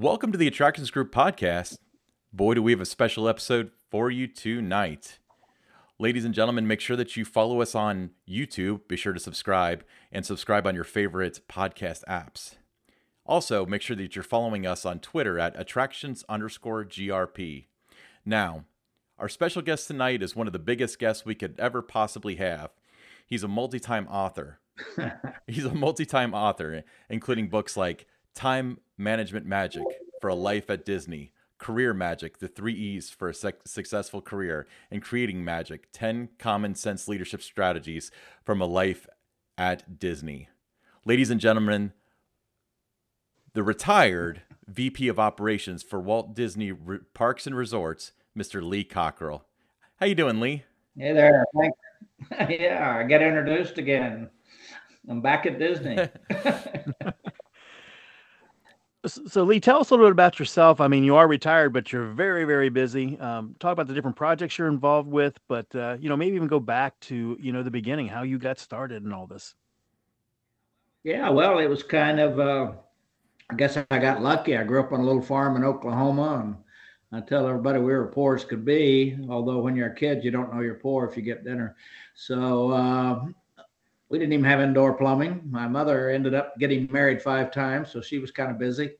Welcome to the Attractions Group podcast. Boy, do we have a special episode for you tonight. Ladies and gentlemen, make sure that you follow us on YouTube. Be sure to subscribe and subscribe on your favorite podcast apps. Also, make sure that you're following us on Twitter at attractions underscore GRP. Now, our special guest tonight is one of the biggest guests we could ever possibly have. He's a multi time author. He's a multi time author, including books like Time Management Magic for a Life at Disney, Career Magic, the three E's for a sec- successful career, and Creating Magic 10 Common Sense Leadership Strategies from a Life at Disney. Ladies and gentlemen, the retired VP of Operations for Walt Disney Re- Parks and Resorts, Mr. Lee Cockerell. How you doing, Lee? Hey there. Thanks. yeah, I get introduced again. I'm back at Disney. So, Lee, tell us a little bit about yourself. I mean, you are retired, but you're very, very busy. Um, talk about the different projects you're involved with, but uh, you know, maybe even go back to you know the beginning, how you got started and all this. yeah, well, it was kind of. Uh, I guess I got lucky. I grew up on a little farm in Oklahoma, and I tell everybody we were poor as could be. Although when you're a kid, you don't know you're poor if you get dinner. So uh, we didn't even have indoor plumbing. My mother ended up getting married five times, so she was kind of busy.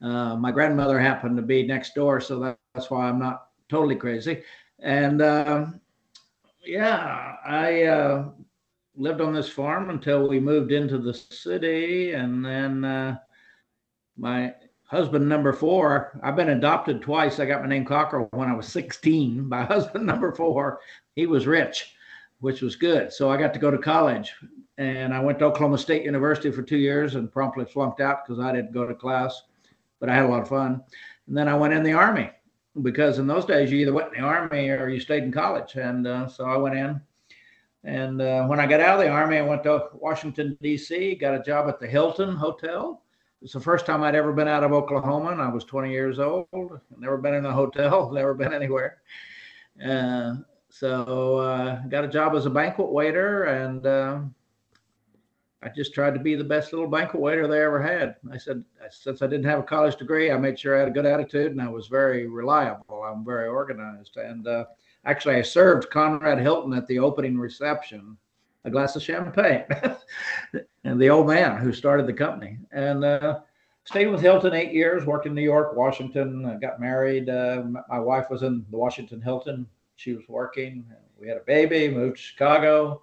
Uh, my grandmother happened to be next door, so that, that's why I'm not totally crazy. And um, yeah, I uh, lived on this farm until we moved into the city, and then uh, my husband number four. I've been adopted twice. I got my name Cockerell when I was 16. My husband number four, he was rich which was good. So I got to go to college and I went to Oklahoma State University for two years and promptly flunked out because I didn't go to class, but I had a lot of fun. And then I went in the Army because in those days you either went in the Army or you stayed in college. And uh, so I went in. And uh, when I got out of the Army, I went to Washington, D.C., got a job at the Hilton Hotel. It's the first time I'd ever been out of Oklahoma, and I was 20 years old. Never been in a hotel, never been anywhere. Uh, so uh, got a job as a banquet waiter, and uh, I just tried to be the best little banquet waiter they ever had. I said, since I didn't have a college degree, I made sure I had a good attitude, and I was very reliable. I'm very organized, and uh, actually, I served Conrad Hilton at the opening reception a glass of champagne, and the old man who started the company, and uh, stayed with Hilton eight years, worked in New York, Washington, got married. Uh, my wife was in the Washington Hilton she was working. We had a baby, moved to Chicago,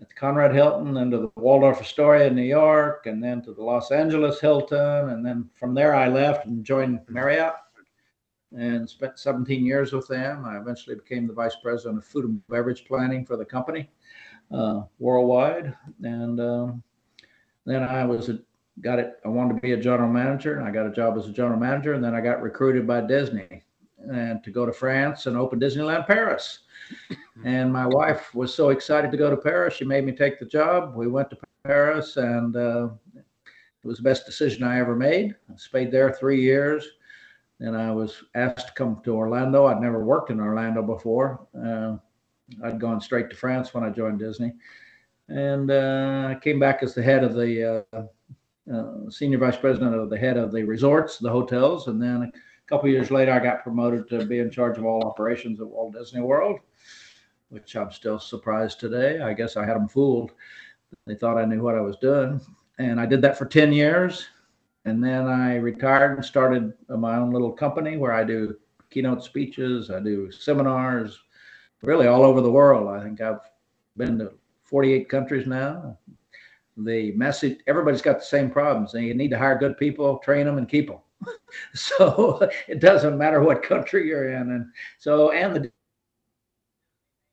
at Conrad Hilton, then to the Waldorf Astoria in New York, and then to the Los Angeles Hilton. And then from there, I left and joined Marriott and spent 17 years with them. I eventually became the vice president of food and beverage planning for the company uh, worldwide. And um, then I was a, got it. I wanted to be a general manager, and I got a job as a general manager. And then I got recruited by Disney and to go to France and open Disneyland Paris. and my wife was so excited to go to Paris, she made me take the job. We went to Paris, and uh, it was the best decision I ever made. I stayed there three years. Then I was asked to come to Orlando. I'd never worked in Orlando before. Uh, I'd gone straight to France when I joined Disney. And uh, I came back as the head of the uh, uh, senior vice president of the head of the resorts, the hotels, and then couple years later, I got promoted to be in charge of all operations at Walt Disney World, which I'm still surprised today. I guess I had them fooled. They thought I knew what I was doing. And I did that for 10 years. And then I retired and started my own little company where I do keynote speeches, I do seminars, really all over the world. I think I've been to 48 countries now. The message everybody's got the same problems. You need to hire good people, train them, and keep them. so it doesn't matter what country you're in. And so, and the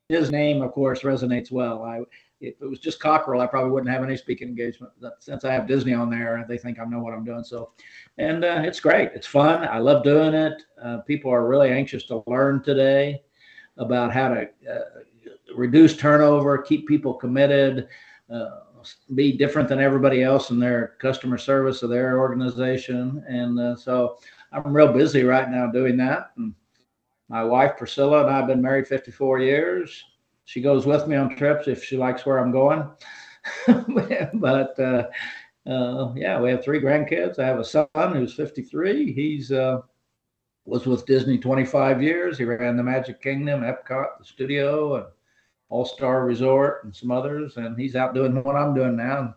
his name, of course, resonates well. I if it was just Cockerell, I probably wouldn't have any speaking engagement. But since I have Disney on there, they think I know what I'm doing. So, and uh, it's great. It's fun. I love doing it. Uh, people are really anxious to learn today about how to uh, reduce turnover, keep people committed, uh, be different than everybody else in their customer service of their organization. And uh, so I'm real busy right now doing that. And my wife, Priscilla, and I have been married 54 years. She goes with me on trips if she likes where I'm going. but uh, uh, yeah, we have three grandkids. I have a son who's 53. He's uh, was with Disney 25 years. He ran the Magic Kingdom, Epcot, the studio, and All Star Resort, and some others. And he's out doing what I'm doing now.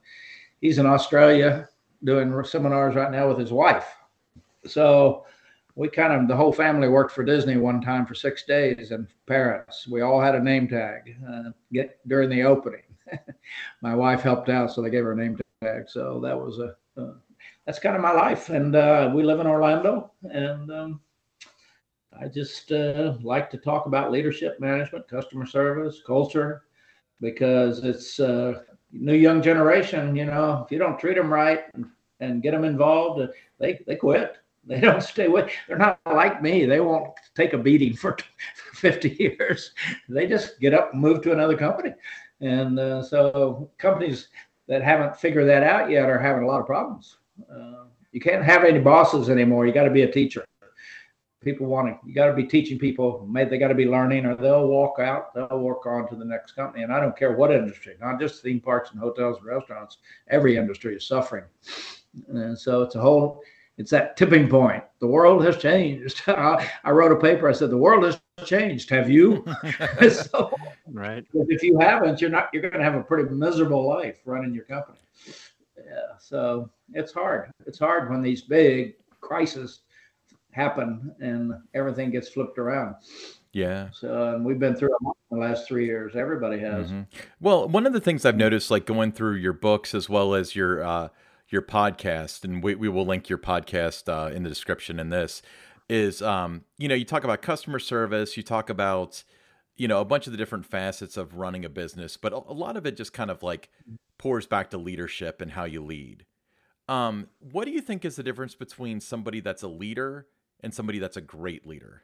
He's in Australia doing seminars right now with his wife. So we kind of the whole family worked for Disney one time for six days in Paris. We all had a name tag uh, get during the opening. My wife helped out, so they gave her a name tag. So that was a uh, that's kind of my life, and uh, we live in Orlando, and um, I just uh, like to talk about leadership, management, customer service, culture, because it's uh, new young generation. You know, if you don't treat them right and, get them involved, they they quit they don't stay with. They're not like me. They won't take a beating for 50 years. They just get up and move to another company. And uh, so companies that haven't figured that out yet are having a lot of problems. Uh, you can't have any bosses anymore. You got to be a teacher. People want to. You got to be teaching people. Maybe they got to be learning, or they'll walk out. They'll work on to the next company. And I don't care what industry, not just theme parks and hotels and restaurants. Every industry is suffering. And so it's a whole it's that tipping point. The world has changed. I wrote a paper. I said the world has changed. Have you? so, right. If you haven't, you're not. You're going to have a pretty miserable life running your company. Yeah. So it's hard. It's hard when these big crises happen and everything gets flipped around. Yeah. So we've been through the last three years. Everybody has. Mm-hmm. Well, one of the things I've noticed, like going through your books as well as your uh, your podcast, and we, we will link your podcast uh, in the description in this, is um, you know, you talk about customer service, you talk about, you know, a bunch of the different facets of running a business, but a, a lot of it just kind of like pours back to leadership and how you lead. Um, what do you think is the difference between somebody that's a leader and somebody that's a great leader?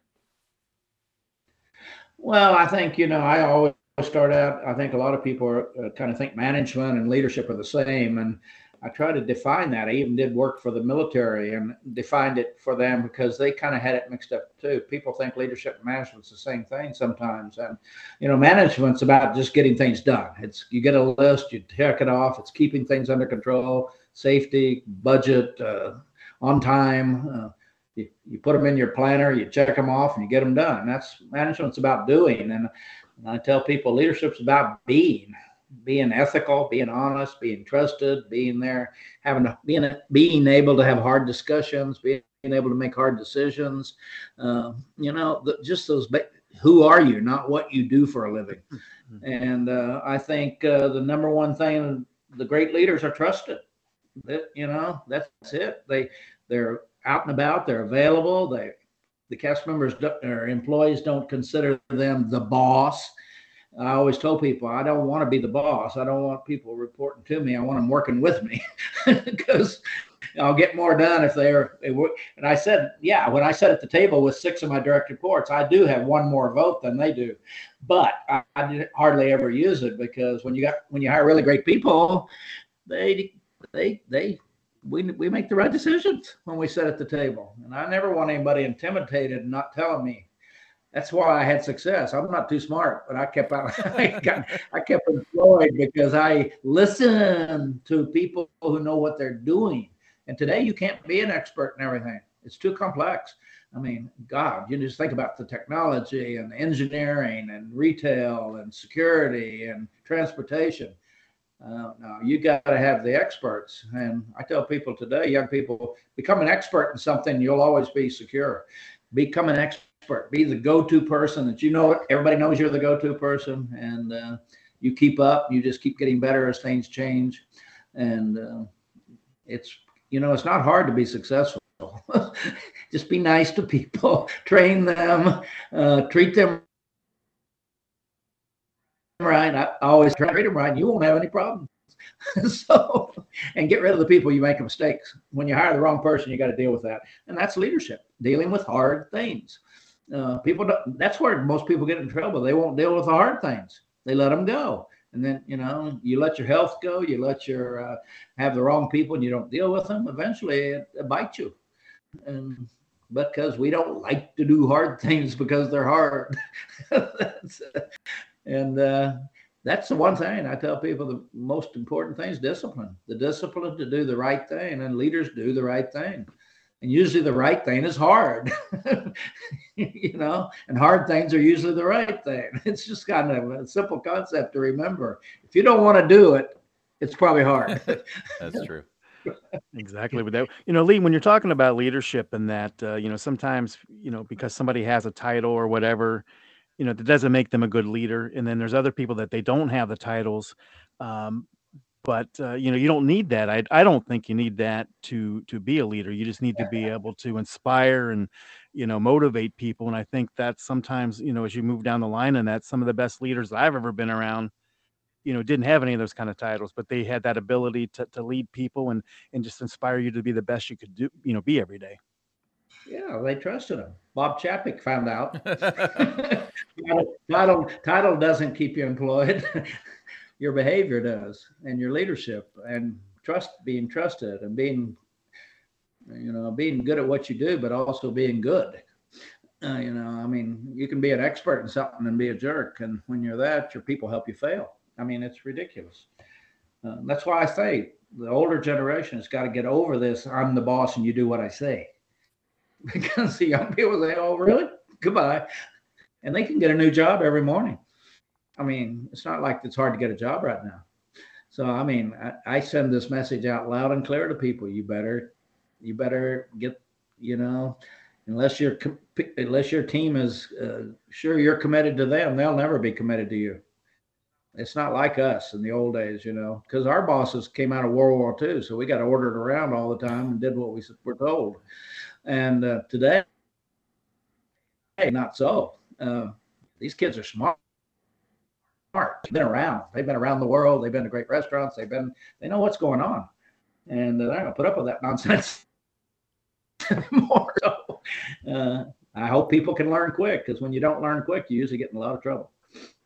Well, I think, you know, I always start out, I think a lot of people are, uh, kind of think management and leadership are the same. And I try to define that. I even did work for the military and defined it for them because they kind of had it mixed up too. People think leadership and management's the same thing sometimes, and you know, management's about just getting things done. It's you get a list, you check it off. It's keeping things under control, safety, budget, uh, on time. Uh, you, you put them in your planner, you check them off, and you get them done. That's management's about doing, and, and I tell people leadership's about being being ethical, being honest, being trusted, being there, having to, being being able to have hard discussions, being able to make hard decisions. Uh, you know, the, just those. Who are you? Not what you do for a living. Mm-hmm. And uh, I think uh, the number one thing the great leaders are trusted. That you know, that's it. They they're out and about. They're available. They the cast members or employees don't consider them the boss I always told people I don't want to be the boss. I don't want people reporting to me. I want them working with me because I'll get more done if they're. And I said, yeah, when I sat at the table with six of my direct reports, I do have one more vote than they do, but I, I hardly ever use it because when you got when you hire really great people, they they they we we make the right decisions when we sit at the table. And I never want anybody intimidated and not telling me that's why I had success. I'm not too smart, but I kept I, got, I kept employed because I listen to people who know what they're doing. And today you can't be an expert in everything. It's too complex. I mean, God, you just think about the technology and engineering and retail and security and transportation. Uh, no, you got to have the experts. And I tell people today, young people, become an expert in something, you'll always be secure. Become an expert. Be the go-to person that you know. Everybody knows you're the go-to person, and uh, you keep up. You just keep getting better as things change, and uh, it's you know it's not hard to be successful. just be nice to people, train them, uh, treat them right. I always try to treat them right. You won't have any problems. so, and get rid of the people you make mistakes. When you hire the wrong person, you got to deal with that, and that's leadership, dealing with hard things. Uh, people that's where most people get in trouble. They won't deal with the hard things. They let them go. And then, you know, you let your health go, you let your, uh, have the wrong people and you don't deal with them. Eventually it, it bites you. And because we don't like to do hard things because they're hard. and, uh, that's the one thing I tell people the most important thing is discipline. The discipline to do the right thing, and leaders do the right thing. And usually the right thing is hard, you know, and hard things are usually the right thing. It's just kind of a simple concept to remember. If you don't want to do it, it's probably hard. That's true. exactly with that you know lee when you're talking about leadership and that uh, you know sometimes you know because somebody has a title or whatever you know that doesn't make them a good leader and then there's other people that they don't have the titles um, but uh, you know you don't need that. I, I don't think you need that to to be a leader. You just need to be able to inspire and you know motivate people and i think that sometimes you know as you move down the line and that some of the best leaders i've ever been around you know didn't have any of those kind of titles but they had that ability to, to lead people and and just inspire you to be the best you could do you know be every day yeah, they trusted him. Bob Chapek found out. title, title doesn't keep you employed. your behavior does, and your leadership, and trust, being trusted, and being, you know, being good at what you do, but also being good. Uh, you know, I mean, you can be an expert in something and be a jerk, and when you're that, your people help you fail. I mean, it's ridiculous. Uh, that's why I say the older generation has got to get over this. I'm the boss, and you do what I say because the young people say, "Oh, really? Goodbye," and they can get a new job every morning. I mean, it's not like it's hard to get a job right now. So, I mean, I, I send this message out loud and clear to people. You better, you better get, you know, unless your unless your team is uh, sure you're committed to them, they'll never be committed to you. It's not like us in the old days, you know, because our bosses came out of World War II, so we got ordered around all the time and did what we were told. And uh, today, not so. Uh, these kids are smart. They've been around. They've been around the world. They've been to great restaurants. They've been. They know what's going on, and they're not gonna put up with that nonsense anymore. So, uh, I hope people can learn quick because when you don't learn quick, you usually get in a lot of trouble.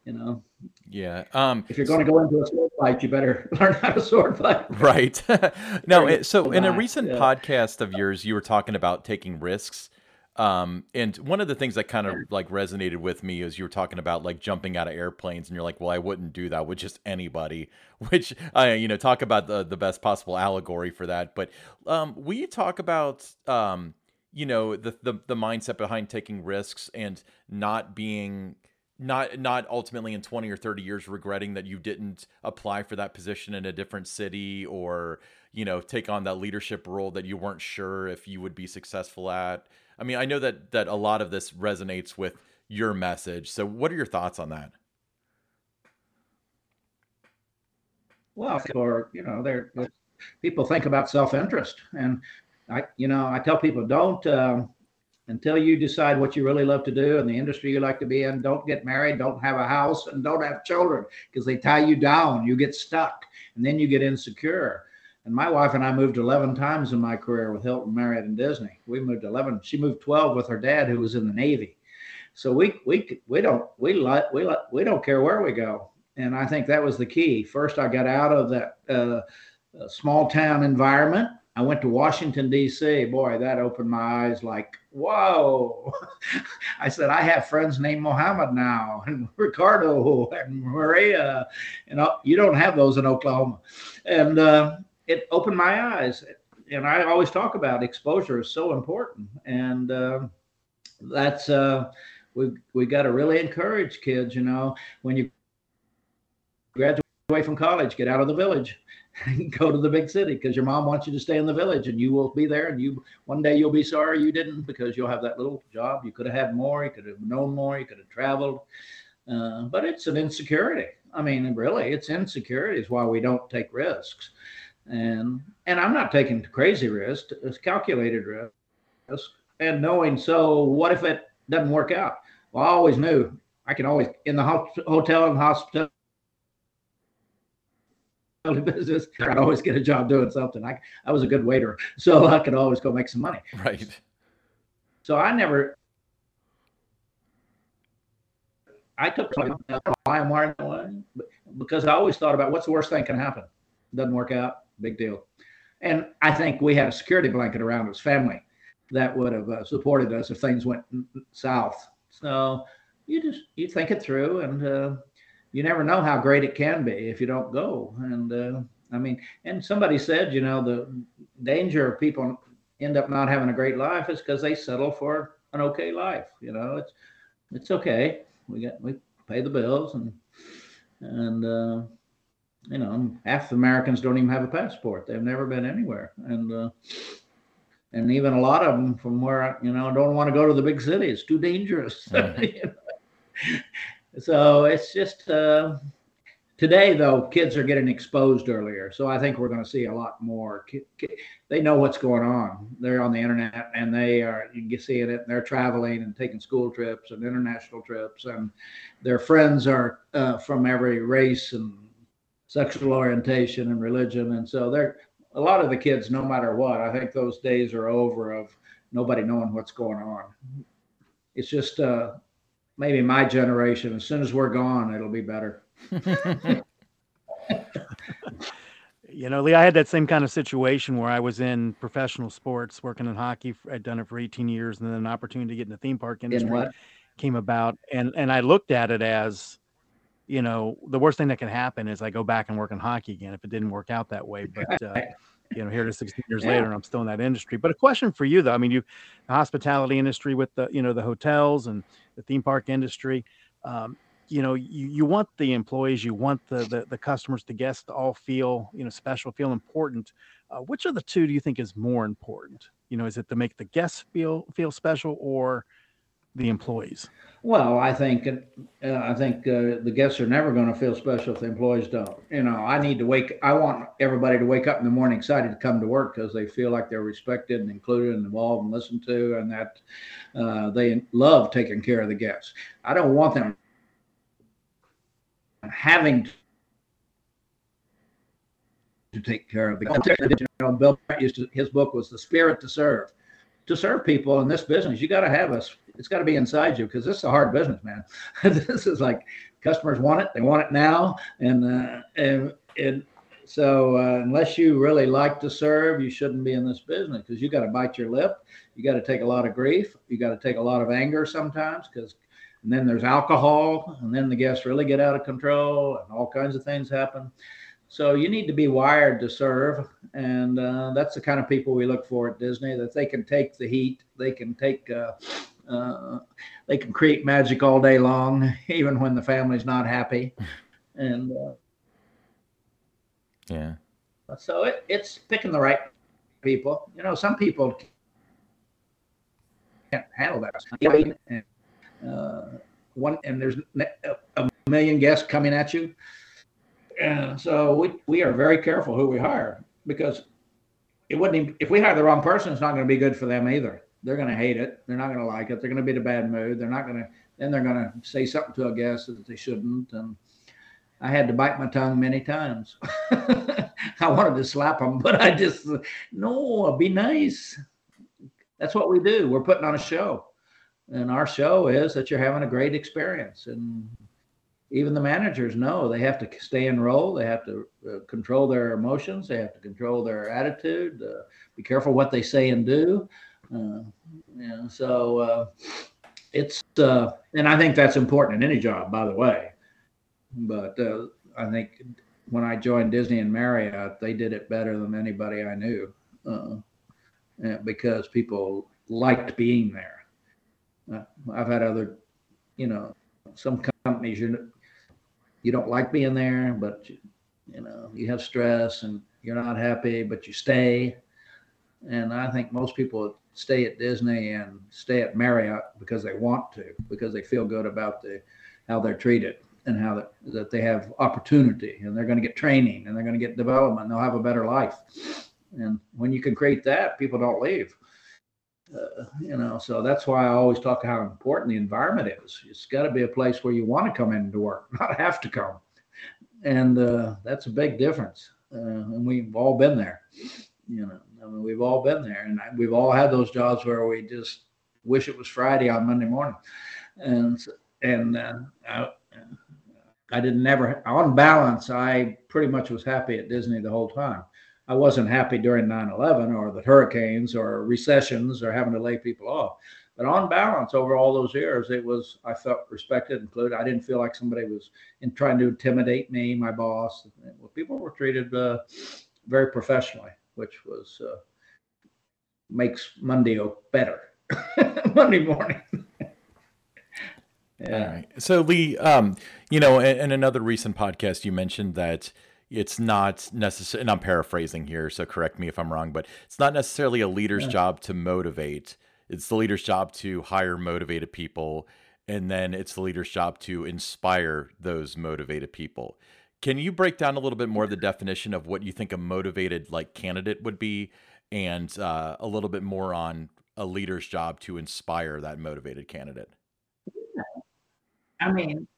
You know. Yeah. Um, if you're going to go into a sword fight, you better learn how to sword fight. Right. no. So in a recent yeah. podcast of yours, you were talking about taking risks. Um, and one of the things that kind of like resonated with me is you were talking about like jumping out of airplanes, and you're like, "Well, I wouldn't do that with just anybody." Which, I, uh, you know, talk about the the best possible allegory for that. But um, we talk about um, you know, the the the mindset behind taking risks and not being not not ultimately in 20 or 30 years regretting that you didn't apply for that position in a different city or you know take on that leadership role that you weren't sure if you would be successful at. I mean i know that that a lot of this resonates with your message. So what are your thoughts on that? Well for you know there people think about self-interest. And i you know i tell people don't um, until you decide what you really love to do and the industry you like to be in. Don't get married, don't have a house, and don't have children because they tie you down. You get stuck and then you get insecure. And my wife and I moved 11 times in my career with Hilton, Marriott, and Disney. We moved 11. She moved 12 with her dad, who was in the Navy. So we we we don't we like we like we don't care where we go. And I think that was the key. First, I got out of that uh, small town environment I went to Washington, D.C. Boy, that opened my eyes like, whoa. I said, I have friends named Mohammed now, and Ricardo, and Maria. You know, you don't have those in Oklahoma. And uh, it opened my eyes. And I always talk about exposure is so important. And uh, that's, uh, we, we got to really encourage kids, you know, when you graduate away from college, get out of the village go to the big city because your mom wants you to stay in the village and you will be there and you one day you'll be sorry you didn't because you'll have that little job. You could have had more you could have known more you could have traveled. Uh, but it's an insecurity. I mean really it's insecurity is why we don't take risks. And and i'm not taking crazy risks it's calculated risk. And knowing so what if it doesn't work out? Well i always knew. I can always in the hotel and hospital business, I'd always get a job doing something. I, I was a good waiter, so I could always go make some money. Right. So I never, I took why I'm wired because I always thought about what's the worst thing can happen. Doesn't work out, big deal. And I think we had a security blanket around us, family, that would have uh, supported us if things went south. So you just you think it through and uh, you never know how great it can be if you don't go. And uh, I mean, and somebody said, you know, the danger of people end up not having a great life is because they settle for an okay life. You know, it's it's okay. We get we pay the bills and and uh, you know half the Americans don't even have a passport. They've never been anywhere, and uh, and even a lot of them from where you know don't want to go to the big cities. Too dangerous. you know? So it's just uh, today though kids are getting exposed earlier. So i think we're going to see a lot more they know what's going on. They're on the internet and they are you can see it they're traveling and taking school trips and international trips and their friends are uh, from every race and sexual orientation and religion. And so they're a lot of the kids no matter what i think those days are over of nobody knowing what's going on. It's just uh, maybe my generation as soon as we're gone it'll be better you know, Lee, I had that same kind of situation where I was in professional sports, working in hockey. I'd done it for 18 years, and then an opportunity to get in the theme park industry came about, and and I looked at it as, you know, the worst thing that can happen is I go back and work in hockey again if it didn't work out that way. But uh, you know, here to 16 years yeah. later, and I'm still in that industry. But a question for you, though, I mean, you, the hospitality industry with the you know the hotels and the theme park industry. Um, you know you, you want the employees you want the, the, the customers the guests to all feel you know special feel important uh, which of the two do you think is more important you know is it to make the guests feel feel special or the employees well i think uh, i think uh, the guests are never going to feel special if the employees don't you know i need to wake i want everybody to wake up in the morning excited to come to work because they feel like they're respected and included and involved and listened to and that uh, they love taking care of the guests i don't want them having to take care of the you know, Bill used to his book was the spirit to serve. To serve people in this business, you got to have us. It's got to be inside you because this is a hard business, man. this is like customers want it, they want it now, and uh, and and so uh, unless you really like to serve, you shouldn't be in this business because you got to bite your lip. You got to take a lot of grief. You got to take a lot of anger sometimes because and then there's alcohol, and then the guests really get out of control, and all kinds of things happen. So you need to be wired to serve, and uh, that's the kind of people we look for at Disney. That they can take the heat, they can take, uh, uh, they can create magic all day long, even when the family's not happy, and uh, yeah. So it, it's picking the right people. You know, some people can't handle that. And, uh, one and there's a million guests coming at you. And so we, we are very careful who we hire because it wouldn't even, if we hire the wrong person, it's not going to be good for them either. They're going to hate it. They're not going to like it. They're going to be in a bad mood. They're not going to, then they're going to say something to a guest that they shouldn't. And I had to bite my tongue many times. I wanted to slap them, but I just, no, be nice. That's what we do. We're putting on a show and our show is that you're having a great experience and even the managers know they have to stay in role they have to uh, control their emotions they have to control their attitude uh, be careful what they say and do uh, so uh, it's uh, and i think that's important in any job by the way but i think when i joined disney and marriott they did it better than anybody i knew because people liked being there I've had other, you know, some companies you you don't like being there, but you, you know you have stress and you're not happy, but you stay. And I think most people stay at Disney and stay at Marriott because they want to, because they feel good about the how they're treated and how that, that they have opportunity and they're going to get training and they're going to get development and they'll have a better life. And when you can create that, people don't leave. Uh, you know, so that's why I always talk how important the environment is. It's got to be a place where you want to come in to work, not have to come, and uh, that's a big difference. Uh, and we've all been there. You know, I mean, we've all been there, and we've all had those jobs where we just wish it was Friday on Monday morning, and and uh, I, I didn't never on balance. I pretty much was happy at Disney the whole time. I wasn't happy during 9/11 or the hurricanes or recessions or having to lay people off. but on balance, over all those years, it was I felt respected, included. I didn't feel like somebody was in trying to intimidate me, my boss. People were treated uh, very professionally, which was uh, makes Monday better. Monday morning. yeah. All right. So Lee, um, you know, in, in another recent podcast, you mentioned that it's not necessary and i'm paraphrasing here so correct me if i'm wrong but it's not necessarily a leader's yeah. job to motivate it's the leader's job to hire motivated people and then it's the leader's job to inspire those motivated people can you break down a little bit more of the definition of what you think a motivated like candidate would be and uh, a little bit more on a leader's job to inspire that motivated candidate Yeah. i mean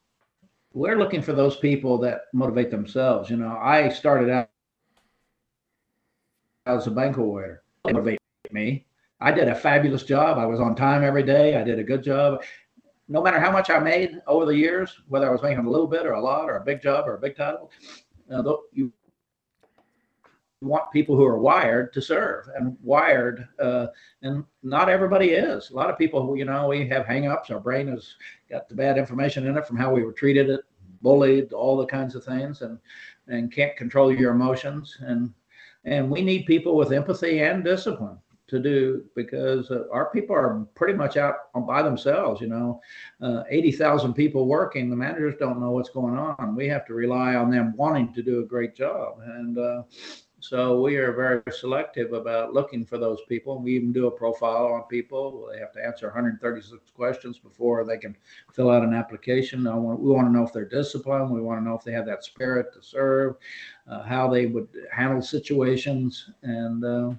we're looking for those people that motivate themselves. You know, I started out as a banquet waiter. Motivate me. I did a fabulous job. I was on time every day. I did a good job. No matter how much I made over the years, whether I was making a little bit or a lot or a big job or a big title, you, know, you want people who are wired to serve and wired uh, and not everybody is. A lot of people you know we have hangups our brain has got the bad information in it from how we were treated it bullied all the kinds of things and and can't control your emotions and and we need people with empathy and discipline to do because uh, our people are pretty much out by themselves you know uh, 80,000 people working the managers don't know what's going on we have to rely on them wanting to do a great job and uh, so we are very selective about looking for those people. We even do a profile on people. They have to answer 136 questions before they can fill out an application. Want, we want to know if they're disciplined. We want to know if they have that spirit to serve, uh, how they would handle situations, and uh,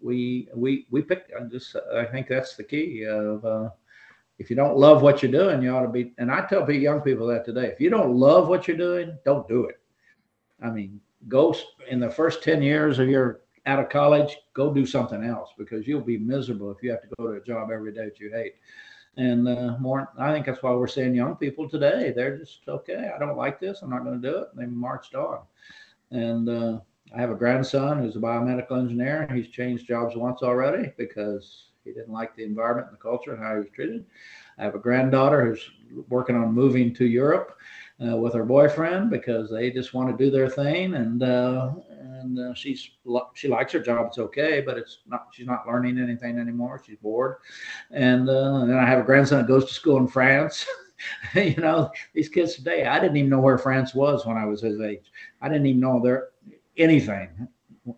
we we we pick. I just I think that's the key of uh, if you don't love what you're doing, you ought to be. And I tell young people that today. If you don't love what you're doing, don't do it. I mean, go in the first 10 years of your out of college, go do something else because you'll be miserable if you have to go to a job every day that you hate. And uh, more, I think that's why we're seeing young people today. They're just okay. I don't like this. I'm not going to do it. And they marched on. And uh, I have a grandson who's a biomedical engineer. He's changed jobs once already because he didn't like the environment and the culture and how he was treated. I have a granddaughter who's working on moving to Europe uh, with her boyfriend because they just want to do their thing and uh, and uh, she's she likes her job. It's okay but it's not she's not learning anything anymore. She's bored. And, uh, and then i have a grandson that goes to school in france. You know these kids today i didn't even know where france was when i was his age. I didn't even know there anything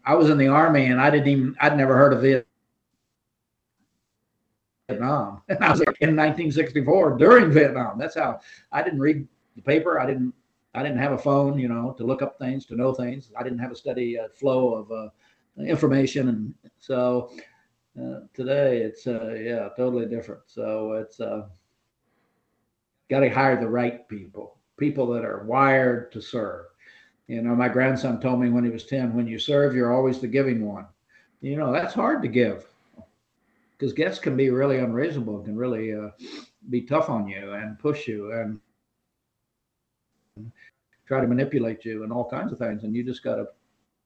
i was in the army and i didn't even i'd never heard of it Vietnam. And I was in 1964 during Vietnam. That's how I didn't read the paper. I didn't I didn't have a phone, you know, to look up things, to know things. I didn't have a steady uh, flow of uh, information, and so uh, today it's uh, yeah totally different. So it's uh, got to hire the right people, people that are wired to serve. You know, my grandson told me when he was ten, when you serve, you're always the giving one. You know, that's hard to give because guests can be really unreasonable, can really uh, be tough on you and push you and try to manipulate you and all kinds of things. And you just got to,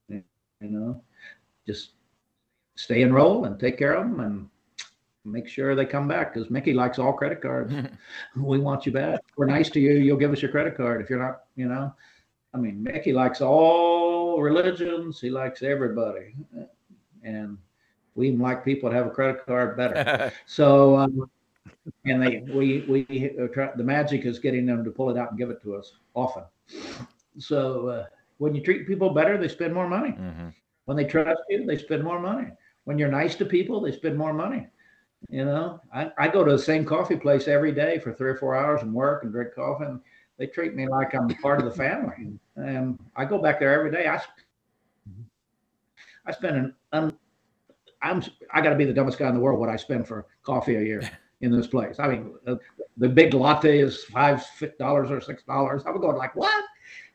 you know, just stay in enrolled and take care of them and make sure they come back because Mickey likes all credit cards. we want you back. We're nice to you. You'll give us your credit card. If you're not, you know, I mean, Mickey likes all religions. He likes everybody. And we even like people to have a credit card better. so, um, and they we we uh, try, the magic is getting them to pull it out and give it to us often. So uh, when you treat people better, they spend more money. Mm-hmm. When they trust you, they spend more money. When you're nice to people, they spend more money. You know, I, I go to the same coffee place every day for three or four hours and work and drink coffee. And they treat me like I'm part of the family. And I go back there every day. I I spend an un, I'm I got to be the dumbest guy in the world what I spend for coffee a year in this place. I mean, uh, the big latte is five dollars or six dollars. I'm going like what?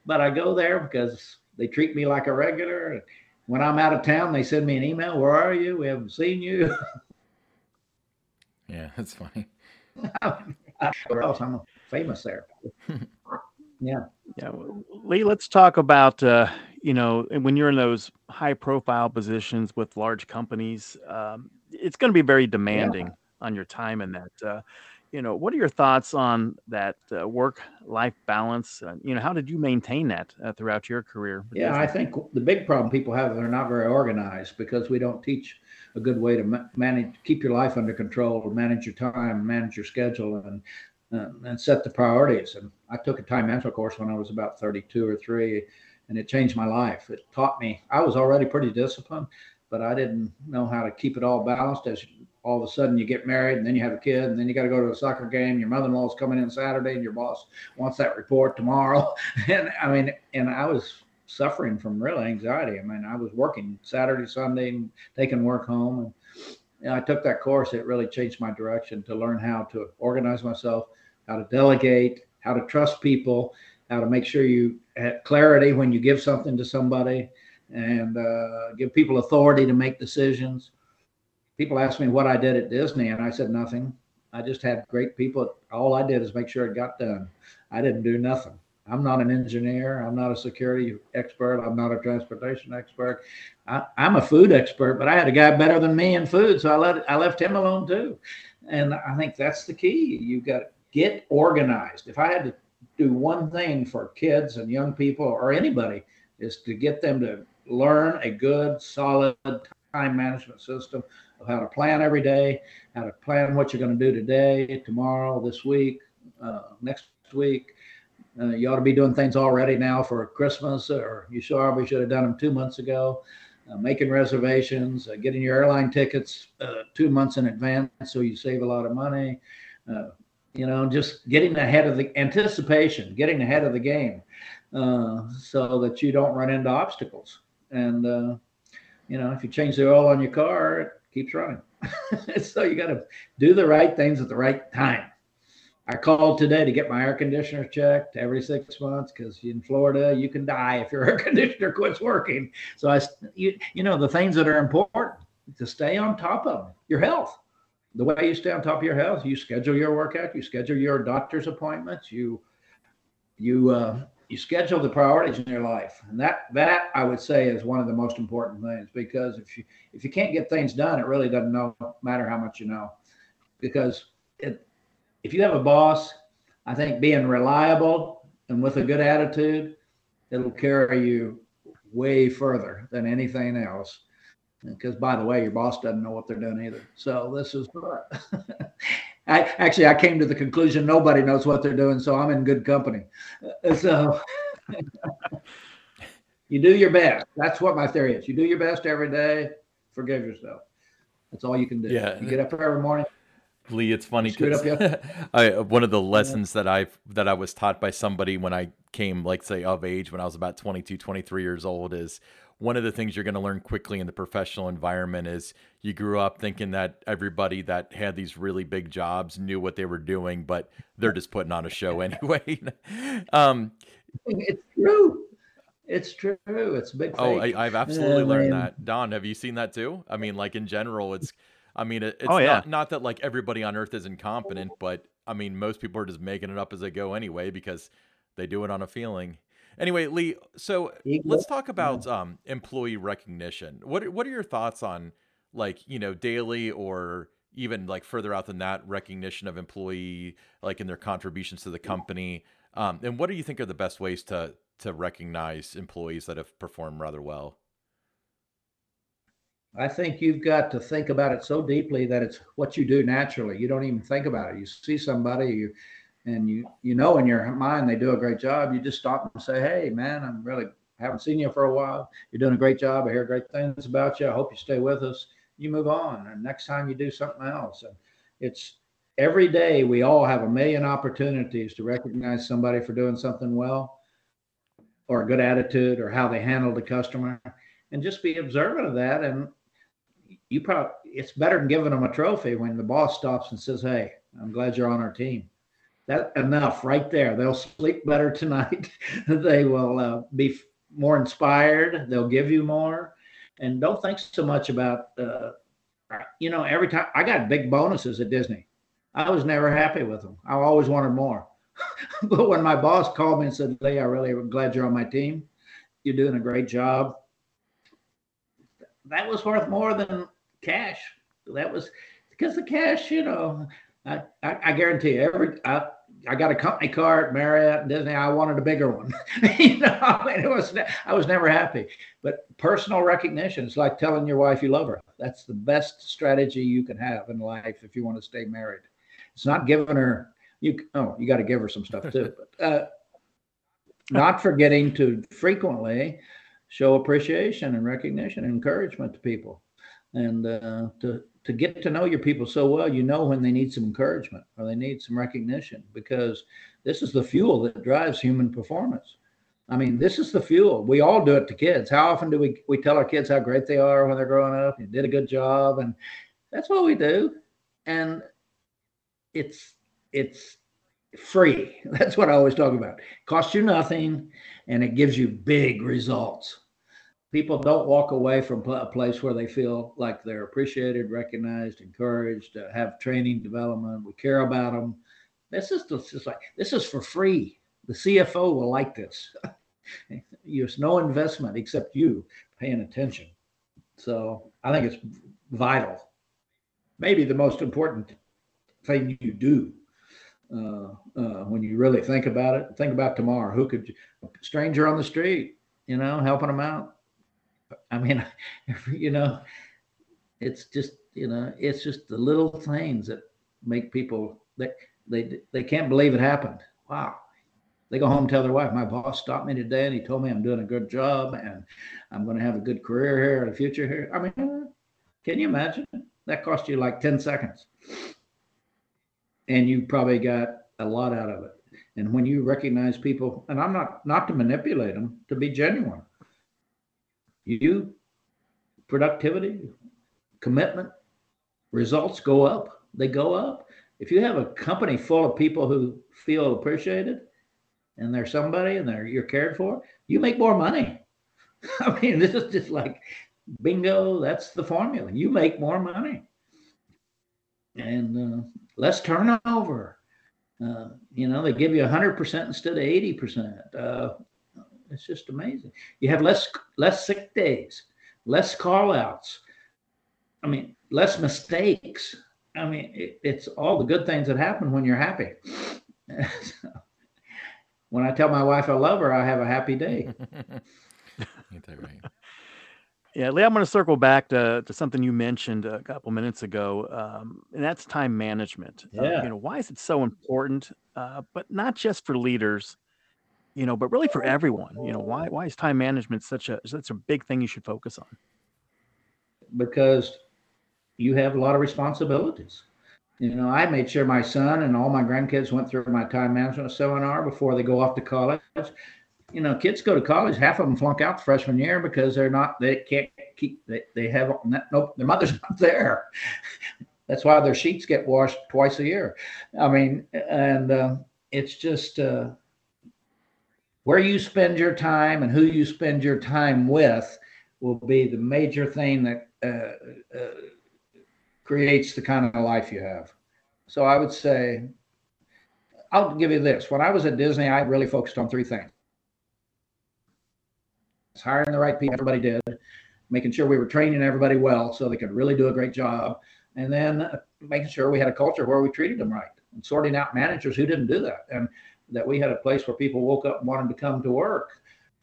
But I go there because they treat me like a regular. When I'm out of town, they send me an email. Where are you? We haven't seen you. yeah, that's funny. Else? I'm famous there. yeah. Yeah. Lee, let's talk about uh, you know when you're in those high profile positions with large companies. Um, it's going to be very demanding yeah. on your time and that. Uh, you know, what are your thoughts on that uh, work-life balance? Uh, you know, how did you maintain that uh, throughout your career? Yeah, I think the big problem people have they're not very organized because we don't teach a good way to manage, keep your life under control, manage your time, manage your schedule, and uh, and set the priorities. And I took a time management course when I was about 32 or three, and it changed my life. It taught me I was already pretty disciplined, but I didn't know how to keep it all balanced. As all of a sudden you get married and then you have a kid and then you got to go to a soccer game. Your mother-in-law is coming in Saturday and your boss wants that report tomorrow. and I mean, and I was suffering from real anxiety. I mean, I was working Saturday, Sunday, and taking work home. And I took that course. It really changed my direction to learn how to organize myself, how to delegate, how to trust people, how to make sure you have clarity when you give something to somebody, and uh, give people authority to make decisions. People ask me what I did at Disney, and I said nothing. I just had great people. All I did is make sure it got done. I didn't do nothing. I'm not an engineer. I'm not a security expert. I'm not a transportation expert. I, am a food expert, but I had a guy better than me in food, so I let I left him alone too. And I think that's the key. You've got get organized. If I had to do one thing for kids and young people or anybody, is to get them to learn a good, solid time management system of how to plan every day, how to plan what you're going to do today, tomorrow, this week, uh, next week uh, you ought to be doing things already now for Christmas, or you probably should have done them two months ago. Uh, making reservations, uh, getting your airline tickets uh, two months in advance so you save a lot of money. Uh, you know, just getting ahead of the anticipation, getting ahead of the game uh, so that you don't run into obstacles. And, you know, if you change the oil on your car, it keeps running. so you got to do the right things at the right time. I called today to get my air conditioner checked every six months because in Florida you can die if your air conditioner quits working. So I, you, you know, the things that are important to stay on top of your health. The way you stay on top of your health, you schedule your workout, you schedule your doctor's appointments, you you uh, you schedule the priorities in your life, and that that I would say is one of the most important things because if you if you can't get things done, it really doesn't know, matter how much you know, because it if you have a boss, I think being reliable and with a good attitude, it'll carry you way further than anything else. Because by the way, your boss doesn't know what they're doing either. So this is I actually I came to the conclusion nobody knows what they're doing, so I'm in good company. Uh, so you do your best. That's what my theory is. You do your best every day. Forgive yourself. That's all you can do. Yeah. You get up every morning, Lee, it's funny because one of the lessons that I that I was taught by somebody when I came, like say, of age when I was about 22, 23 years old is one of the things you're going to learn quickly in the professional environment is you grew up thinking that everybody that had these really big jobs knew what they were doing, but they're just putting on a show anyway. um, it's true. It's true. It's big. Oh, I, have absolutely learned that. Don, have you seen that too? I mean, like in general, it's I mean, it, it's oh, yeah. not, not that like everybody on earth is incompetent, but I mean, most people are just making it up as they go anyway because they do it on a feeling. Anyway, Lee, so let's talk about um, employee recognition. What what are your thoughts on like you know daily or even like further out than that recognition of employee like in their contributions to the company? Um, and what do you think are the best ways to to recognize employees that have performed rather well? I think you've got to think about it so deeply that it's what you do naturally. You don't even think about it. You see somebody, you and you you know in your mind they do a great job. You just stop and say, "Hey, man, I'm really haven't seen you for a while. You're doing a great job. I hear great things about you. I hope you stay with us." You move on, and next time you do something else. And it's every day we all have a million opportunities to recognize somebody for doing something well, or a good attitude, or how they handled the customer, and just be observant of that and you probably it's better than giving them a trophy when the boss stops and says, "Hey, I'm glad you're on our team." That enough right there. They'll sleep better tonight. they will uh, be more inspired. They'll give you more, and don't think so much about. Uh, you know, every time I got big bonuses at Disney, I was never happy with them. I always wanted more. but when my boss called me and said, "Lee, I really am glad you're on my team. You're doing a great job," that was worth more than cash. that was because the cash, you know, I, I, I guarantee you, every I, I got a company car at Marriott and Disney. I wanted a bigger one. you know, I mean, it was I was never happy. But personal recognition is like telling your wife you love her. That's the best strategy you can have in life if you want to stay married. It's not giving her you. Oh, you got to give her some stuff too. But uh, not forgetting to frequently show appreciation and recognition and encouragement to people, and uh, to to get to know your people so well, you know when they need some encouragement or they need some recognition because this is the fuel that drives human performance. I mean, this is the fuel. We all do it to kids. How often do we we tell our kids how great they are when they're growing up? You did a good job, and that's what we do. And it's it's free. That's what I always talk about. It costs you nothing, and it gives you big results people don't walk away from a place where they feel like they're appreciated, recognized, encouraged, uh, have training, development. We care about them. This is just like this is for free. The CFO will like this. There's no investment except you paying attention. So I think it's vital. Maybe the most important thing you do uh, uh, when you really think about it. Think about tomorrow. Who could, a stranger on the street, you know, helping them out I mean, you know, it's just you know, it's just the little things that make people they they they can't believe it happened. Wow. They go home and tell their wife, my boss stopped me today and he told me I'm doing a good job and I'm going to have a good career here and a future here. I mean, can you imagine? That cost you like 10 seconds. And you probably got a lot out of it. And when you recognize people, and I'm not not to manipulate them, to be genuine you productivity, commitment, results go up. They go up. If you have a company full of people who feel appreciated and they're somebody and they're you're cared for, you make more money. I mean, this is just like bingo. That's the formula. You make more money and uh, less turnover. Uh, you know, they give you 100% instead of 80%. Uh, it's just amazing. You have less less sick days, less call outs. I mean, less mistakes. I mean, it, it's all the good things that happen when you're happy. when I tell my wife I love her, I have a happy day. Ain't that right? Yeah, Lee, I'm going to circle back to, to something you mentioned a couple minutes ago, um, and that's time management. Uh, yeah. Uh, you know, why is it so important? Uh, but not just for leaders, you know, but really for everyone. You know, why why is time management such a such a big thing you should focus on? Because you have a lot of responsibilities. You know, I made sure my son and all my grandkids went through my time management seminar before they go off to college. You know, kids go to college, half of them flunk out the freshman year because they're not, they can't keep, they, they have, nope, their mother's not there. That's why their sheets get washed twice a year. I mean, and uh, it's just, uh, where you spend your time and who you spend your time with will be the major thing that uh, uh, creates the kind of life you have. So I would say, I'll give you this. When I was at Disney, I really focused on three things. Hiring the right people, everybody did, making sure we were training everybody well so they could really do a great job, and then making sure we had a culture where we treated them right and sorting out managers who didn't do that. And that we had a place where people woke up and wanted to come to work.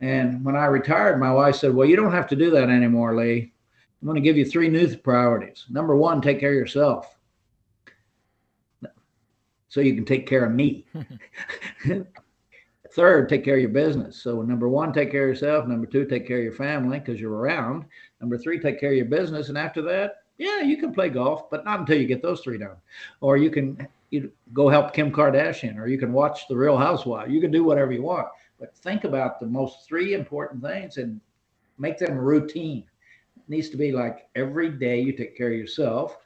And when I retired, my wife said, Well, you don't have to do that anymore, Lee. I'm going to give you three new priorities. Number one, take care of yourself. So you can take care of me. Third, take care of your business. So number one, take care of yourself. Number two, take care of your family because you're around. Number three, take care of your business. And after that, yeah, you can play golf, but not until you get those three done. Or you can you go help Kim Kardashian, or you can watch The Real Housewives. You can do whatever you want, but think about the most three important things and make them routine. It needs to be like every day you take care of yourself.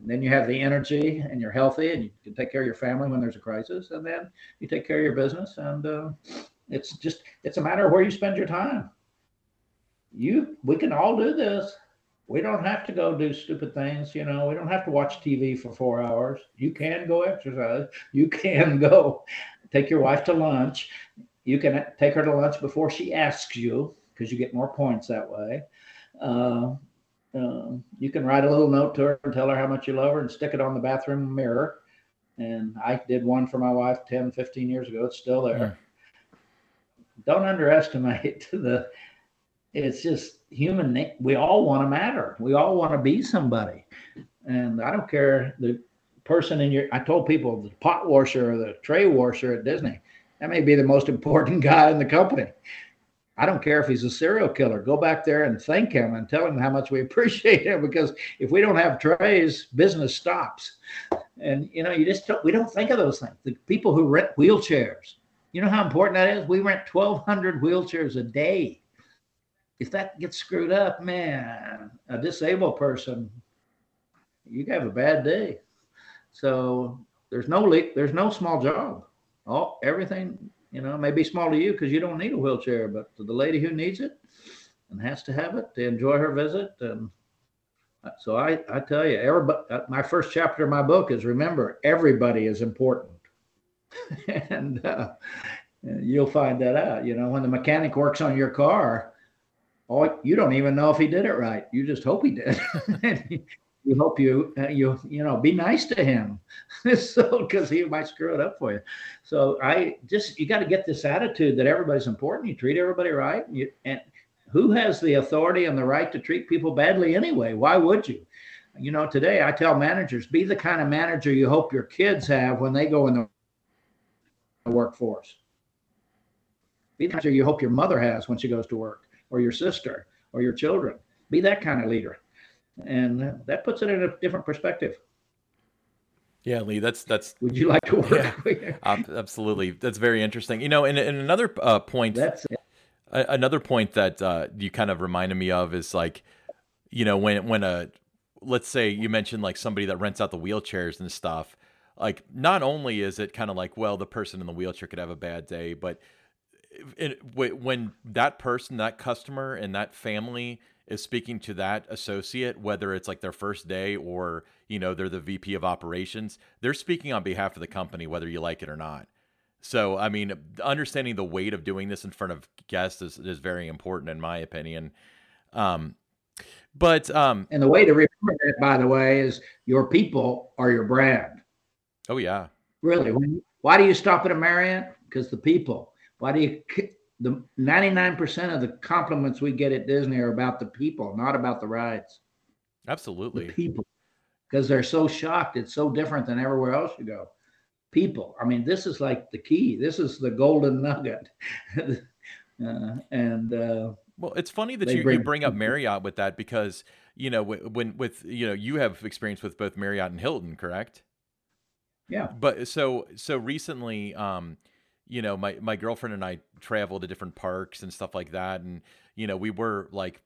And then you have the energy and you're healthy and you can take care of your family when there's a crisis. And then you take care of your business. And uh, it's just, it's a matter of where you spend your time. You, we can all do this we don't have to go do stupid things you know we don't have to watch tv for four hours you can go exercise you can go take your wife to lunch you can take her to lunch before she asks you because you get more points that way uh, uh, you can write a little note to her and tell her how much you love her and stick it on the bathroom mirror. And I did one for my wife 10, 15 years ago. It's still there. Yeah. Don't underestimate the, it's just human. We all want to matter. We all want to be somebody. And I don't care the person in your, I told people the pot washer or the tray washer at Disney, that may be the most important guy in the company. I don't care if he's a serial killer. Go back there and thank him and tell him how much we appreciate him because if we don't have trays, business stops. And you know, you just don't, we don't think of those things. The people who rent wheelchairs, you know how important that is? We rent 1,200 wheelchairs a day. If that gets screwed up, man, a disabled person, you have a bad day. So there's no leak, there's no small job. All everything you know, may be small to you because you don't need a wheelchair, but to the lady who needs it and has to have it to enjoy her visit. And so I, I tell you, everybody, uh, my first chapter of my book is remember, everybody is important. and uh, you'll find that out. You know, when the mechanic works on your car, oh, you don't even know if he did it right. You just hope he did. you hope you uh, you you know be nice to him. So because he might screw it up for you. So i just you got to get this attitude that everybody's important. You treat everybody right. You, and who has the authority and the right to treat people badly anyway? Why would you? You know today i tell managers be the kind of manager you hope your kids have when they go in the workforce. Be the manager you hope your mother has when she goes to work or your sister or your children be that kind of leader and that puts it in a different perspective. Yeah, Lee, that's that's. Would you like to work? Yeah, absolutely, that's very interesting. You know, and, and another uh, point. That's it. another point that uh, you kind of reminded me of is like, you know, when when a let's say you mentioned like somebody that rents out the wheelchairs and stuff. Like, not only is it kind of like, well, the person in the wheelchair could have a bad day, but when that person, that customer, and that family is speaking to that associate, whether it's like their first day or, you know, they're the VP of operations, they're speaking on behalf of the company, whether you like it or not. So, I mean, understanding the weight of doing this in front of guests is, is very important, in my opinion. Um, but, um, and the way to remember that, by the way, is your people are your brand. Oh, yeah. Really? Why do you stop at a Marriott? Because the people. Why do you the 99% of the compliments we get at Disney are about the people, not about the rides. Absolutely. The people. Because they're so shocked. It's so different than everywhere else you go. People. I mean, this is like the key. This is the golden nugget. uh, and uh, well, it's funny that you bring, you bring up Marriott with that because you know when with you know you have experience with both Marriott and Hilton, correct? Yeah. But so so recently, um, you know, my my girlfriend and I travel to different parks and stuff like that, and you know, we were like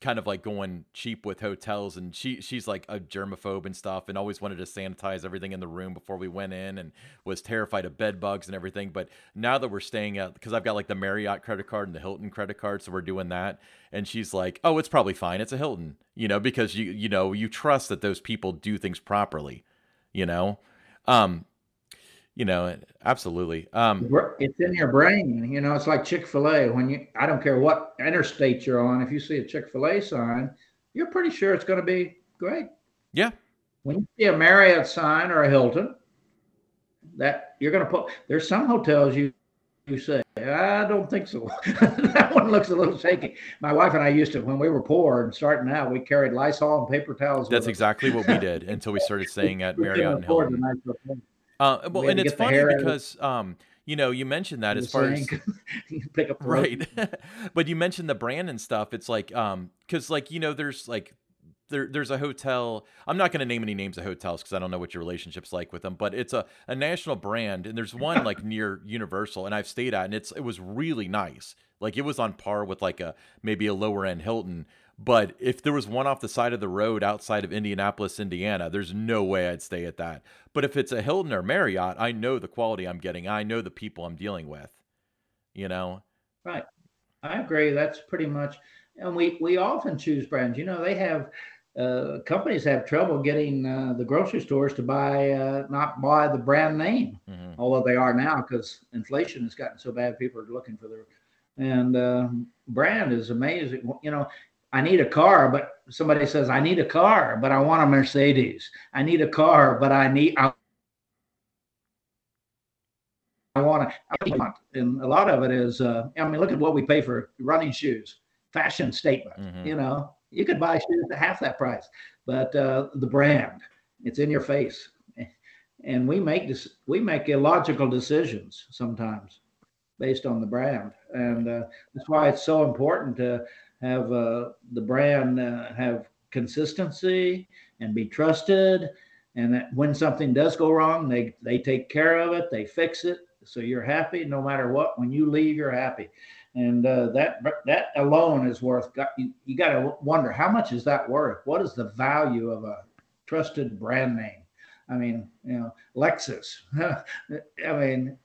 kind of like going cheap with hotels and she she's like a germaphobe and stuff and always wanted to sanitize everything in the room before we went in and was terrified of bed bugs and everything but now that we're staying at because I've got like the Marriott credit card and the Hilton credit card so we're doing that and she's like oh it's probably fine it's a Hilton you know because you you know you trust that those people do things properly you know? Um you know, absolutely. Um, it's in your brain. You know, it's like Chick Fil A. When you, I don't care what interstate you're on, if you see a Chick Fil A sign, you're pretty sure it's going to be great. Yeah. When you see a Marriott sign or a Hilton, that you're going to put. There's some hotels you you say, I don't think so. that one looks a little shaky. My wife and I used to, when we were poor and starting out, we carried Lysol and paper towels. That's exactly what we did until we started staying at Marriott and Hilton. Uh, well, we and it's funny because um, you know, you mentioned that as far as pick up right, but you mentioned the brand and stuff. It's like um, because like you know, there's like there, there's a hotel. I'm not going to name any names of hotels because I don't know what your relationship's like with them. But it's a, a national brand, and there's one like near Universal, and I've stayed at, and it's it was really nice. Like it was on par with like a maybe a lower end Hilton, but if there was one off the side of the road outside of Indianapolis, Indiana, there's no way I'd stay at that. But if it's a Hilton or Marriott, I know the quality I'm getting. I know the people I'm dealing with. You know? Right. I agree. That's pretty much and we we often choose brands. You know, they have uh, companies have trouble getting uh, the grocery stores to buy uh, not buy the brand name, mm-hmm. although they are now because inflation has gotten so bad. People are looking for their and um, brand is amazing. You know, I need a car, but somebody says I need a car, but I want a Mercedes. I need a car, but I need I, I want to. And a lot of it is, uh, I mean, look at what we pay for running shoes. Fashion statement. Mm-hmm. You know, you could buy shoes at half that price, but uh, the brand, it's in your face, and we make this. We make illogical decisions sometimes based on the brand, and uh, that's why it's so important to have uh, the brand uh, have consistency and be trusted. And that when something does go wrong they they take care of it they fix it so you're happy no matter what. When you leave you're happy. And uh, that that alone is worth you, you got to wonder how much is that worth? What is the value of a trusted brand name? I mean you know lexus. I mean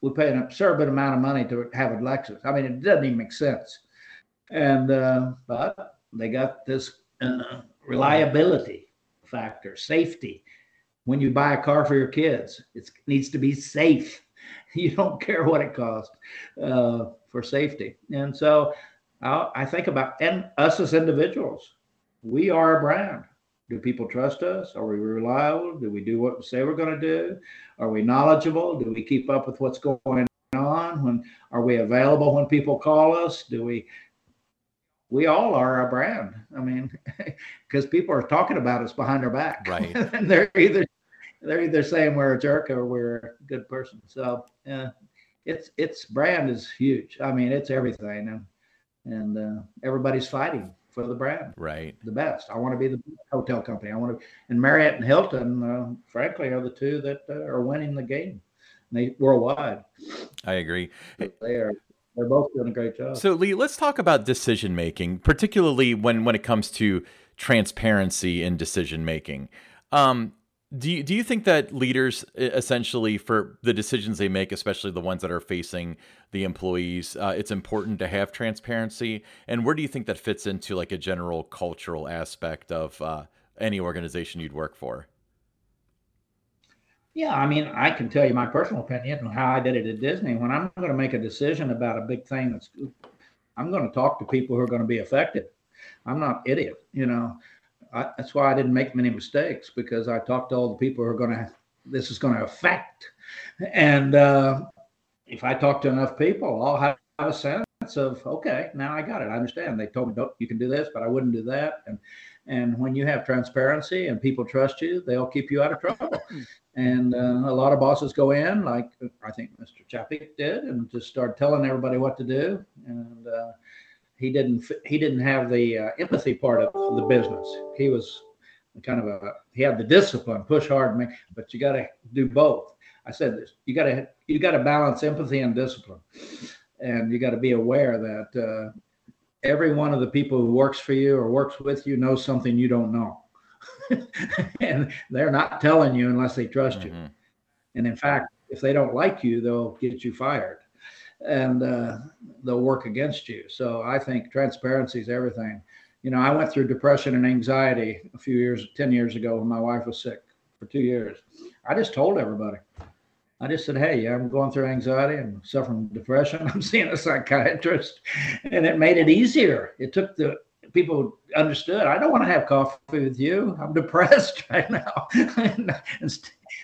we pay an absurd amount of money to have a lexus. I mean it doesn't even make sense and uh, but they got this uh, reliability factor, safety. When you buy a car for your kids, it needs to be safe. You don't care what it costs uh, for safety. And so I, I think about and us as individuals, we are a brand. Do people trust us? Are we reliable? Do we do what we say we're going to do? Are we knowledgeable? Do we keep up with what's going on? When are we available when people call us? Do we we all are a brand. I mean, because people are talking about us behind our back, right? and they're either they're either saying we're a jerk or we're a good person. So yeah, it's it's brand is huge. I mean, it's everything, and and uh, everybody's fighting for the brand, right? The best. I want to be the hotel company. I want to, and Marriott and Hilton, uh, frankly, are the two that uh, are winning the game. They worldwide. I agree. They are they're both doing a great job. So Lee, let's talk about decision making, particularly when when it comes to transparency in decision making. Um, do you, do you think that leaders essentially for the decisions they make, especially the ones that are facing the employees, uh, it's important to have transparency? And where do you think that fits into like a general cultural aspect of uh, any organization you'd work for? Yeah, I mean, I can tell you my personal opinion on how I did it at Disney. When I'm going to make a decision about a big thing, that's I'm going to talk to people who are going to be affected. I'm not idiot, you know. I, that's why I didn't make many mistakes because I talked to all the people who are going to. This is going to affect, and uh, if I talk to enough people, I'll have a sense of okay, now I got it. I understand. They told me don't you can do this, but I wouldn't do that, and and when you have transparency and people trust you, they'll keep you out of trouble. And uh, a lot of bosses go in, like I think Mr. Chapek did, and just start telling everybody what to do. And uh, he didn't he didn't have the uh, empathy part of the business. He was kind of a he had the discipline, push hard, make, but you got to do both. I said this: you got to you got to balance empathy and discipline, and you got to be aware that uh, every one of the people who works for you or works with you knows something you don't know. and they're not telling you unless they trust mm-hmm. you. And in fact, if they don't like you, they'll get you fired and uh, they'll work against you. So I think transparency is everything. You know, I went through depression and anxiety a few years, 10 years ago when my wife was sick for two years. I just told everybody. I just said, Hey, I'm going through anxiety and suffering depression. I'm seeing a psychiatrist. And it made it easier. It took the people understood, I don't want to have coffee with you. I'm depressed right now.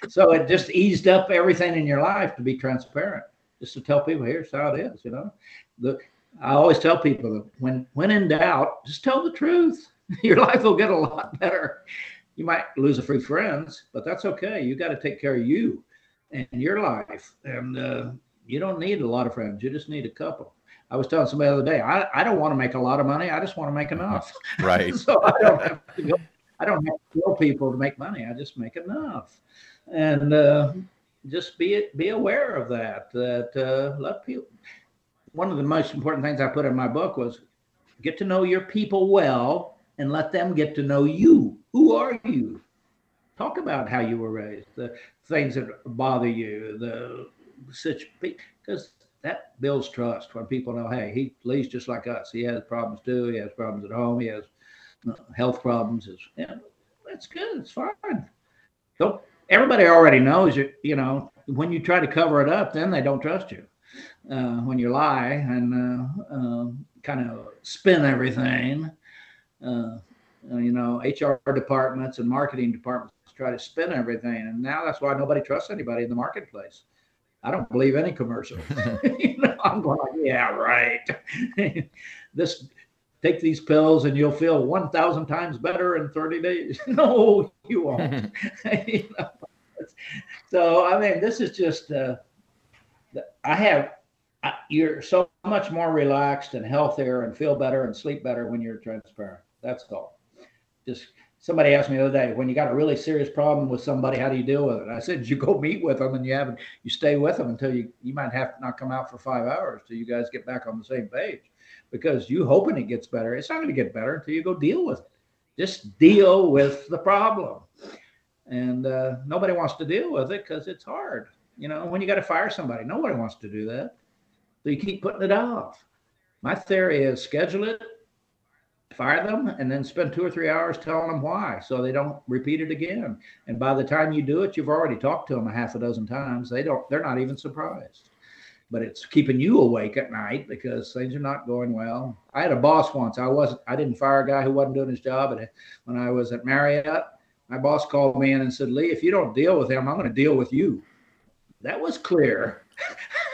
so it just eased up everything in your life to be transparent, just to tell people, here's how it is, you know. The I always tell people that when when in doubt, just tell the truth. Your life will get a lot better. You might lose a few friends, but that's okay. You got to take care of you and your life. And uh, you don't need a lot of friends. You just need a couple. I was telling somebody the other day, I, I don't want to make a lot of money. I just want to make enough. Right. so I don't have to go, I don't have to kill people to make money. I just make enough. And uh, just be be aware of that. That uh, let people. One of the most important things I put in my book was get to know your people well and let them get to know you. Who are you? Talk about how you were raised, the things that bother you, the such because that builds trust when people know, hey, he leads just like us. He has problems too. He has problems at home. He has uh, health problems. It's, yeah, that's good. It's fine. So everybody already knows you. You know, when you try to cover it up, then they don't trust you. Uh, when you lie and uh, um, kind of spin everything, uh, you know, HR departments and marketing departments try to spin everything. And now that's why nobody trusts anybody in the marketplace. I don't believe any commercial. you know, I'm going, yeah, right. this take these pills and you'll feel 1,000 times better in 30 days. no, you won't. you know? So, I mean, this is just, uh, I have, I, you're so much more relaxed and healthier and feel better and sleep better when you're transparent. That's all. Just somebody asked me the other day, when you got a really serious problem with somebody, how do you deal with it? I said, you go meet with them and you have you stay with them until you you might have to not come out for five hours till you guys get back on the same page, because you hoping it gets better. It's not going to get better until you go deal with it. Just deal with the problem, and uh, nobody wants to deal with it because it's hard. You know, when you got to fire somebody, nobody wants to do that, so you keep putting it off. My theory is schedule it, fire them and then spend two or three hours telling them why so they don't repeat it again. And by the time you do it you've already talked to them a half a dozen times. They don't they're not even surprised. But it's keeping you awake at night because things are not going well. I had a boss once. I wasn't i didn't fire a guy who wasn't doing his job. And when i was at marriott my boss called me in and said lee if you don't deal with him i'm going to deal with you. That was clear.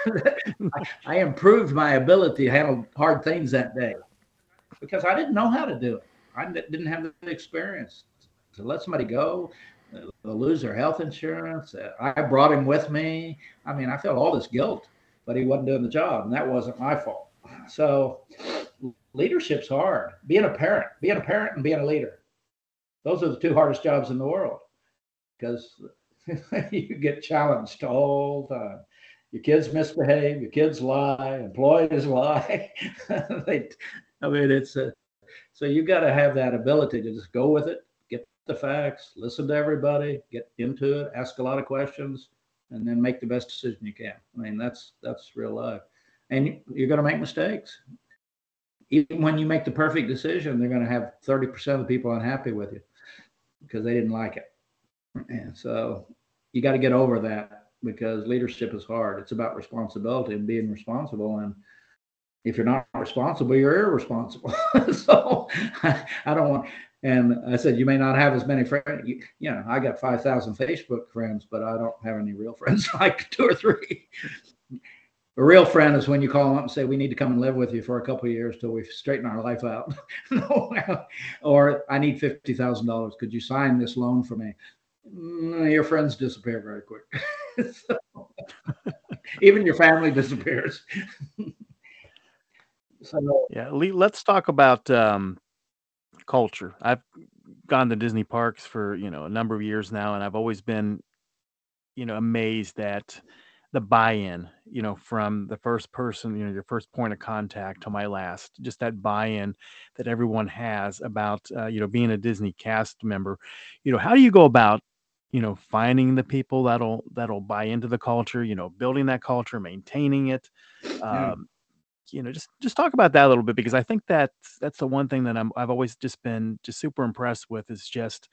I improved my ability to handle hard things that day because I didn't know how to do it. I didn't have the experience to let somebody go, uh, lose their health insurance. Uh, I brought him with me. I mean, I felt all this guilt, but he wasn't doing the job, and that wasn't my fault. So, leadership's hard. Being a parent, being a parent, and being a leader. Those are the two hardest jobs in the world because you get challenged all the time. Your kids misbehave, your kids lie, employees lie. they I mean, it's a, so you've got to have that ability to just go with it, get the facts, listen to everybody, get into it, ask a lot of questions, and then make the best decision you can. I mean, that's that's real life, and you're going to make mistakes. Even when you make the perfect decision, they're going to have 30% of the people unhappy with you because they didn't like it. And so you got to get over that because leadership is hard. It's about responsibility and being responsible and if you're not responsible, you're irresponsible. so I, I, don't want. And I said, you may not have as many friends. You, you know, I got five thousand Facebook friends, but I don't have any real friends. like two or three. A real friend is when you call them up and say, "We need to come and live with you for a couple of years till we straighten our life out," or "I need fifty thousand dollars. Could you sign this loan for me?" Mm, your friends disappear very quick. so, even your family disappears. So yeah, let's talk about um, culture. I've gone to Disney parks for you know a number of years now, and I've always been, you know, amazed at the buy-in. You know, from the first person, you know, your first point of contact to my last, just that buy-in that everyone has about uh, you know being a Disney cast member. You know, how do you go about you know finding the people that'll that'll buy into the culture you know building that culture maintaining it um, you know just just talk about that a little bit because i think that's that's the one thing that i'm i've always just been just super impressed with is just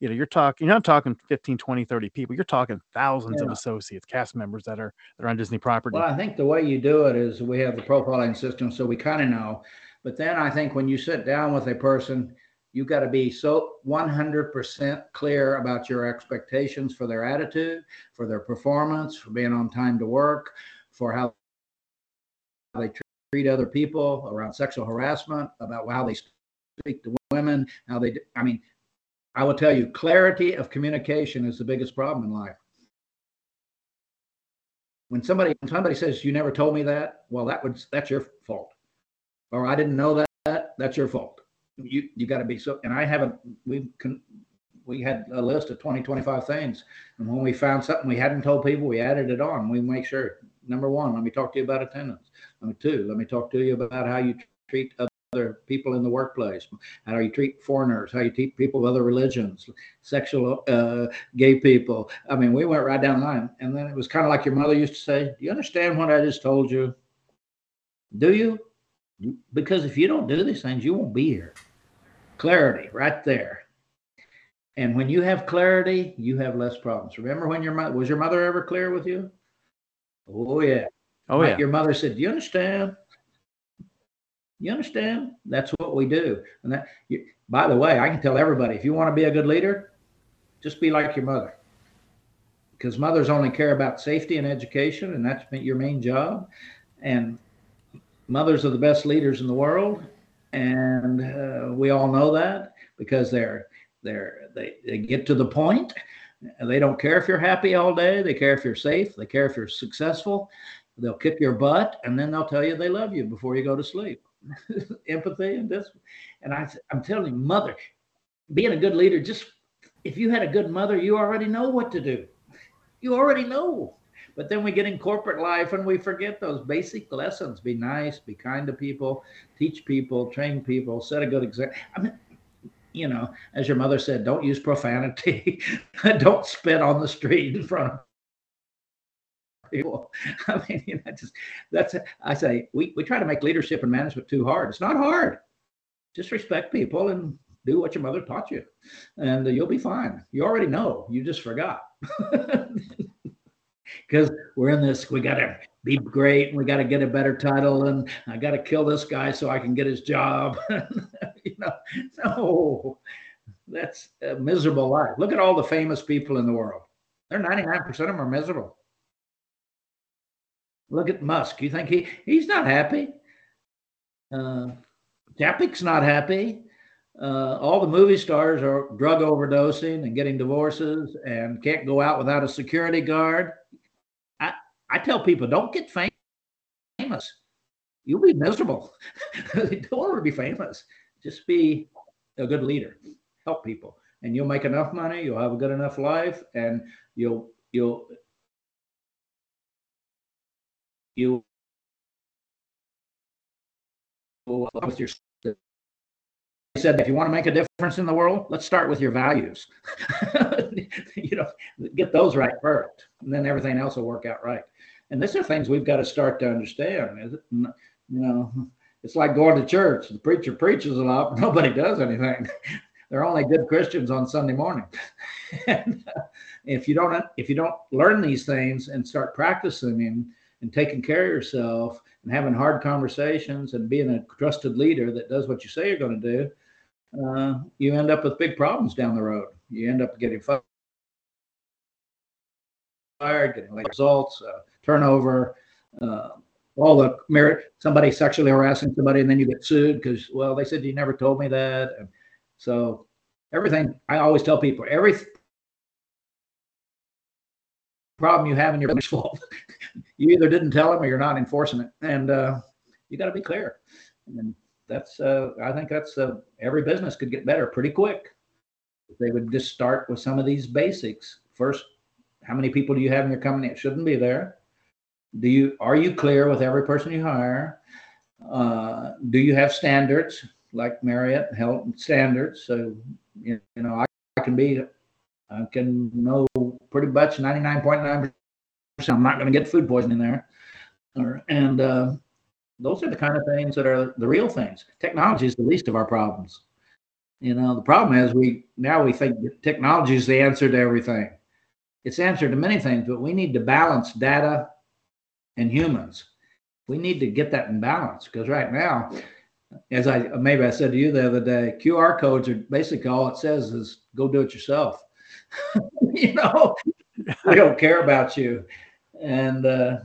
you know you're talking you're not talking 15 20 30 people you're talking thousands yeah. of associates cast members that are that are on disney property well i think the way you do it is we have the profiling system so we kind of know but then i think when you sit down with a person you got to be so 100% clear about your expectations for their attitude for their performance for being on time to work for how they treat other people, around sexual harassment, about how they speak to women, how they, I mean, I will tell you, clarity of communication is the biggest problem in life. When somebody when somebody says you never told me that, well, that would that's your fault, or I didn't know that, that that's your fault. You you got to be so. And I haven't. We can. We had a list of 20, 25 things, and when we found something we hadn't told people, we added it on. We make sure number one, let me talk to you about attendance. Number two, let me talk to you about how you treat other people in the workplace, how you treat foreigners, how you treat people of other religions, sexual, uh, gay people. I mean, we went right down the line. And then it was kind of like your mother used to say, Do you understand what I just told you? Do you? Because if you don't do these things, you won't be here. Clarity right there. And when you have clarity, you have less problems. Remember when your mother was your mother ever clear with you? Oh yeah. Oh yeah. Your mother said, "Do you understand?" You understand? That's what we do. And that, you, by the way, I can tell everybody if you want to be a good leader, just be like your mother. Because mothers only care about safety and education, and that's your main job. And mothers are the best leaders in the world, and uh, we all know that because they're they're they, they get to the point. They don't care if you're happy all day. They care if you're safe. They care if you're successful. They'll kick your butt, and then they'll tell you they love you before you go to sleep. Empathy and this, and I, I'm telling you, mother, being a good leader, just if you had a good mother, you already know what to do. You already know. But then we get in corporate life and we forget those basic lessons. Be nice, be kind to people, teach people, train people, set a good example. I mean, you know, as your mother said, don't use profanity, don't spit on the street in front of people. I mean, you know, just that's I say we, we try to make leadership and management too hard. It's not hard. Just respect people and do what your mother taught you, and you'll be fine. You already know. You just forgot. because we're in this we got to be great. And we got to get a better title and i got to kill this guy so i can get his job. You know no that's a miserable life. Look at all the famous people in the world. They're 99% of them are miserable. Look at musk. You think he he's not happy? Uh not happy. Uh, all the movie stars are drug overdosing and getting divorces and can't go out without a security guard I tell people, don't get famous. You'll be miserable. don't want to be famous. Just be a good leader. Help people, and you'll make enough money. You'll have a good enough life, and you'll you'll you with your said if you want to make a difference in the world let's start with your values you know get those right first and then everything else will work out right and these are things we've got to start to understand. You know, it's like going to church. The preacher preaches a lot, but nobody does anything. They're only good Christians on Sunday morning. and uh, if you don't if you don't learn these things and start practicing and and taking care of yourself and having hard conversations and being a trusted leader that does what you say you're going to do, uh, you end up with big problems down the road. You end up getting fired, getting late results. Uh, turnover, uh, all the merit, somebody sexually harassing somebody, and then you get sued because, well, they said you never told me that. And so everything, I always tell people, every problem you have in your fault. you either didn't tell them or you're not enforcing it. And uh, you got to be clear. And that's, uh, I think that's uh, every business could get better pretty quick. They would just start with some of these basics. First, how many people do you have in your company that shouldn't be there? do you are you clear with every person you hire uh, do you have standards like marriott health standards so you, you know I, I, can be i can know pretty much 99.9 percent i'm not going to get food poisoning there or, and uh, those are the kind of things that are the real things technology is the least of our problems you know the problem is we now we think technology is the answer to everything it's answer to many things but we need to balance data and humans. We need to get that in balance because right now, as I maybe I said to you the other day, QR codes are basically all it says is go do it yourself. you know, we don't care about you. And uh,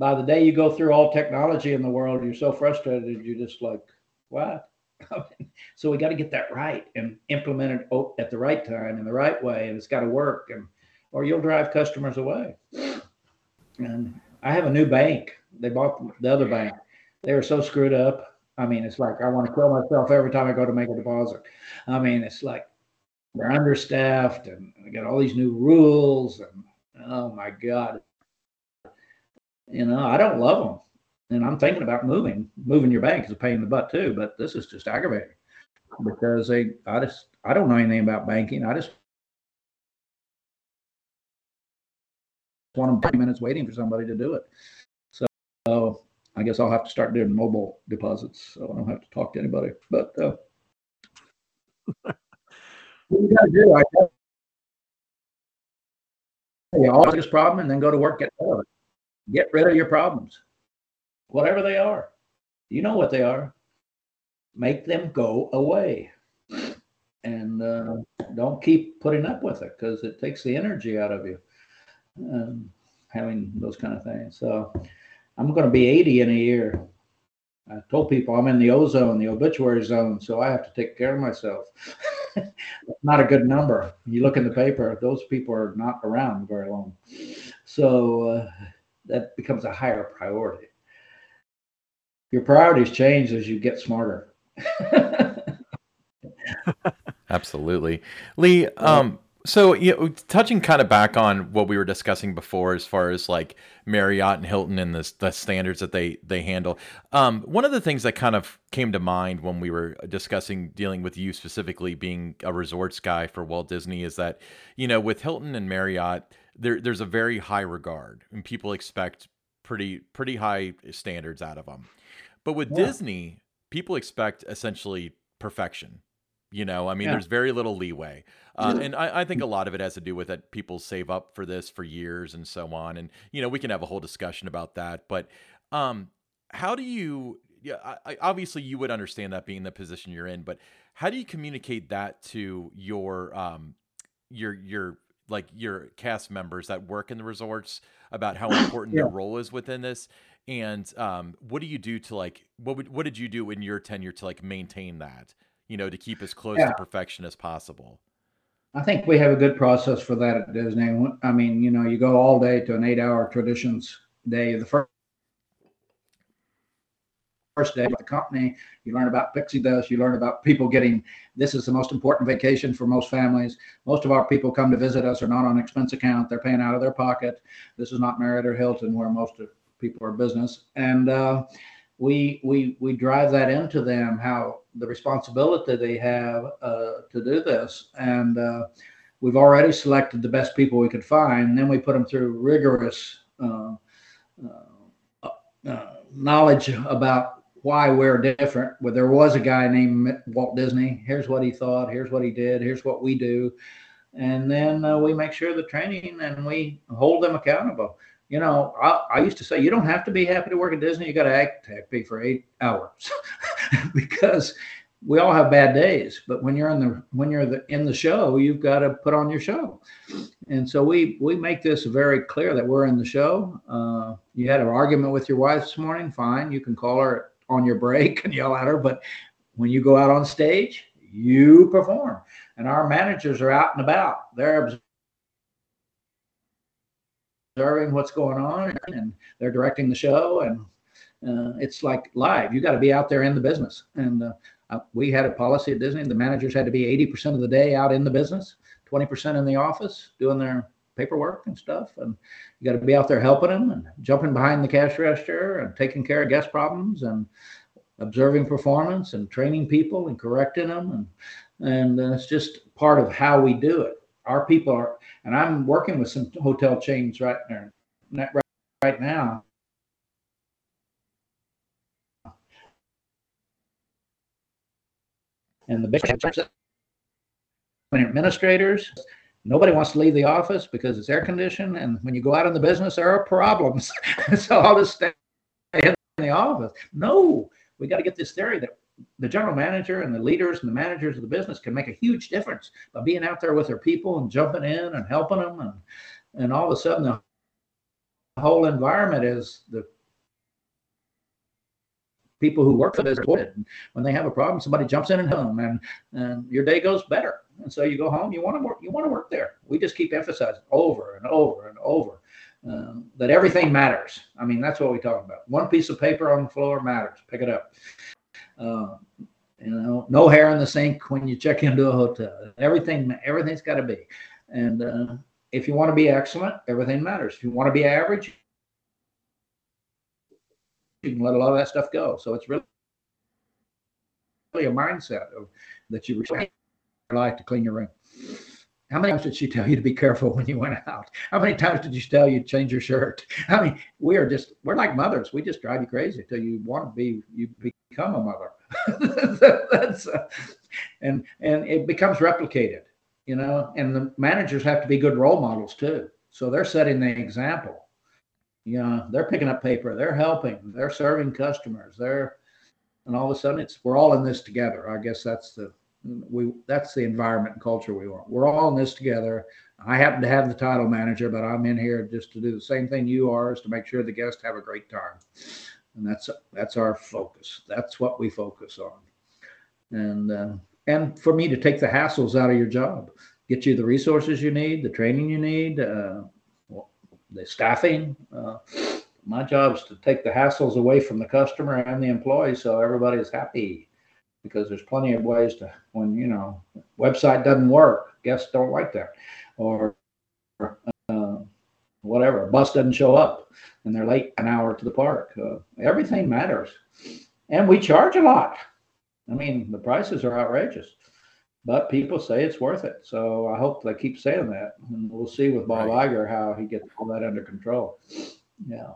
by the day you go through all technology in the world, you're so frustrated, you're just like, what? so we got to get that right and implement it at the right time in the right way, and it's got to work, and or you'll drive customers away. And I have a new bank. They bought the other bank. They were so screwed up. I mean, it's like I want to kill myself every time I go to make a deposit. I mean, it's like they're understaffed and they got all these new rules and oh my god. You know, I don't love them. And I'm thinking about moving. Moving your bank is a pain in the butt too, but this is just aggravating because they I just I don't know anything about banking. I just want them 20 minutes waiting for somebody to do it. So, uh, I guess I'll have to start doing mobile deposits so I don't have to talk to anybody. But uh, what you got to do, I guess, you always this problem and then go to work, get rid of it. Get rid of your problems, whatever they are. You know what they are. make them go away and uh, don't keep putting up with it because it takes the energy out of you um, having those kind of things. So I'm going to be 80 in a year. I told people I'm in the ozone, the obituary zone, so I have to take care of myself. not a good number. You look in the paper; those people are not around very long, so uh, that becomes a higher priority. Your priorities change as you get smarter. Absolutely, Lee. Um, so, you know, touching kind of back on what we were discussing before, as far as like Marriott and Hilton and the, the standards that they they handle, um, one of the things that kind of came to mind when we were discussing dealing with you specifically being a resorts guy for Walt Disney is that you know with Hilton and Marriott, there there's a very high regard and people expect pretty pretty high standards out of them, but with yeah. Disney, people expect essentially perfection you know, I mean, yeah. there's very little leeway. Uh, and I, I, think a lot of it has to do with that people save up for this for years and so on. And, you know, we can have a whole discussion about that. But um, how do you, yeah, I, obviously you would understand that being the position you're in, but how do you communicate that to your, um, your, your, like your cast members that work in the resorts about how important yeah. their role is within this? And um, what do you do to like, what would, what did you do in your tenure to like maintain that? you know, to keep as close yeah. to perfection as possible. I think we have a good process for that at Disney. I mean, you know, you go all day to an eight-hour traditions day. The first first day with the company, you learn about pixie dust. You learn about people getting. This is the most important vacation for most families. Most of our people come to visit us are not on expense account. They're paying out of their pocket. This is not Marriott or Hilton, where most of people are business. And uh, we we we drive that into them how the responsibility they have uh, to do this and uh, we've already selected the best people we could find then we put them through rigorous uh, uh, uh knowledge about why we're different where there was a guy named walt disney here's what he thought here's what he did here's what we do and then uh, we make sure the training and we hold them accountable you know, I, I, used to say you don't have to be happy to work at Disney. You got to act happy for eight hours because we all have bad days. But when you're in the when you're the, in the show, you've got to put on your show. And so we we make this very clear that we're in the show. Uh, you had an argument with your wife this morning. Fine, you can call her on your break and yell at her. But when you go out on stage, you perform. And our managers are out and about. They're observing what's going on and they're directing the show and uh, it's like live you got to be out there in the business and uh, uh, we had a policy at disney the managers had to be 80% of the day out in the business 20% in the office doing their paperwork and stuff and you got to be out there helping them and jumping behind the cash register and taking care of guest problems and observing performance and training people and correcting them and and it's just part of how we do it our people are, and I'm working with some hotel chains right there, right, right now. And the big administrators, nobody wants to leave the office because it's air conditioned. And when you go out in the business, there are problems. so I'll just stay in the office. No, we got to get this theory that the general manager and the leaders and the managers of the business can make a huge difference by being out there with their people and jumping in and helping them and and all of a sudden the whole environment is the people who work for this when they have a problem somebody jumps in and helps and, and your day goes better and so you go home you want to work you want to work there we just keep emphasizing over and over and over uh, that everything matters i mean that's what we talk about one piece of paper on the floor matters pick it up uh, you know, no hair in the sink when you check into a hotel. Everything, everything's got to be. And uh, if you want to be excellent, everything matters. If you want to be average, you can let a lot of that stuff go. So it's really, really a mindset of that you like to clean your room. How many times did she tell you to be careful when you went out? How many times did she tell you to change your shirt? I mean, we are just, we're like mothers. We just drive you crazy until you want to be, you become a mother. That's, uh, and, and it becomes replicated, you know, and the managers have to be good role models too. So they're setting the example. You know, they're picking up paper, they're helping, they're serving customers, they're, and all of a sudden it's we're all in this together. I guess that's the we that's the environment and culture we want. We're all in this together. I happen to have the title manager, but I'm in here just to do the same thing you are, is to make sure the guests have a great time, and that's that's our focus. That's what we focus on, and uh, and for me to take the hassles out of your job, get you the resources you need, the training you need, uh, the staffing. Uh, my job is to take the hassles away from the customer and the employee, so everybody's happy because there's plenty of ways to when you know website doesn't work guests don't like that. Or uh, whatever bus doesn't show up and they're late an hour to the park. Uh, everything matters. And we charge a lot. I mean the prices are outrageous but people say it's worth it. So i hope they keep saying that and we'll see with bob right. Iger how he gets all that under control. Yeah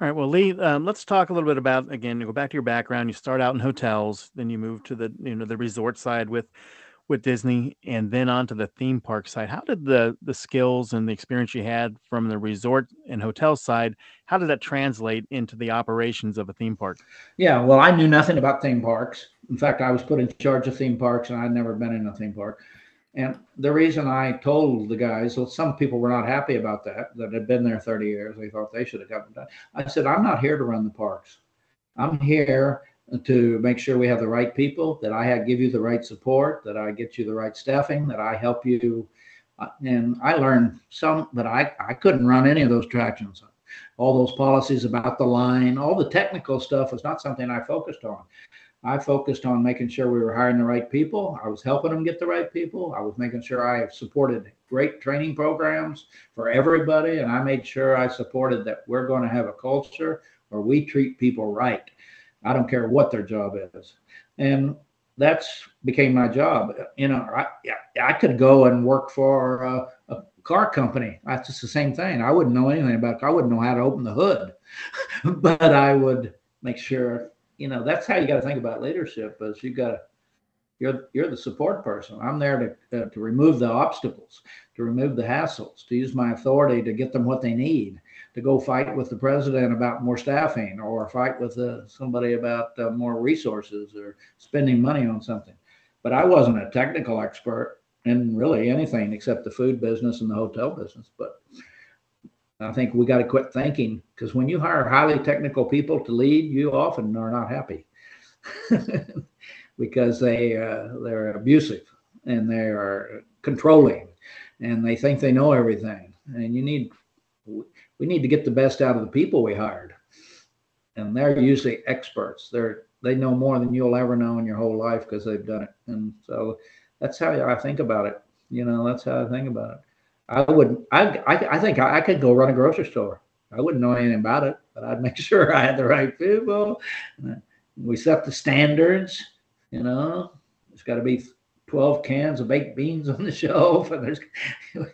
all right. Well, Lee, um, let's talk a little bit about again. You Go back to your background. You start out in hotels, then you move to the you know the resort side with with Disney, and then onto the theme park side. How did the the skills and the experience you had from the resort and hotel side? How did that translate into the operations of a theme park? Yeah. Well, I knew nothing about theme parks. In fact, I was put in charge of theme parks, and I'd never been in a theme park. And the reason I told the guys, well, some people were not happy about that, that had been there 30 years. They thought they should have gotten done. I said, I'm not here to run the parks. I'm here to make sure we have the right people, that I give you the right support, that I get you the right staffing, that I help you. Uh, and I learned some, but I, I couldn't run any of those tractions. All those policies about the line, all the technical stuff was not something I focused on. I focused on making sure we were hiring the right people. I was helping them get the right people. I was making sure I supported great training programs for everybody. And I made sure I supported that we're going to have a culture where we treat people right. I don't care what their job is. And that's became my job. You know, I, I could go and work for a, a car company. That's just the same thing. I wouldn't know anything about, it. I wouldn't know how to open the hood, but I would make sure you know that's how you got to think about leadership is you got to you're you're the support person. I'm there to uh, to remove the obstacles to remove the hassles to use my authority to get them what they need to go fight with the president about more staffing or fight with uh, somebody about uh, more resources or spending money on something. But i wasn't a technical expert in really anything except the food business and the hotel business but I think we got to quit thinking because when you hire highly technical people to lead, you often are not happy because they uh, they're abusive and they are controlling and they think they know everything. And you need we need to get the best out of the people we hired, and they're usually experts. They're they know more than you'll ever know in your whole life because they've done it. And so that's how I think about it. You know, that's how I think about it. I would. I. I, I think I, I, could go run a grocery store. I wouldn't know anything about it, but I'd make sure I had the right people. We set the standards. You know, there's got to be 12 cans of baked beans on the shelf, and there's.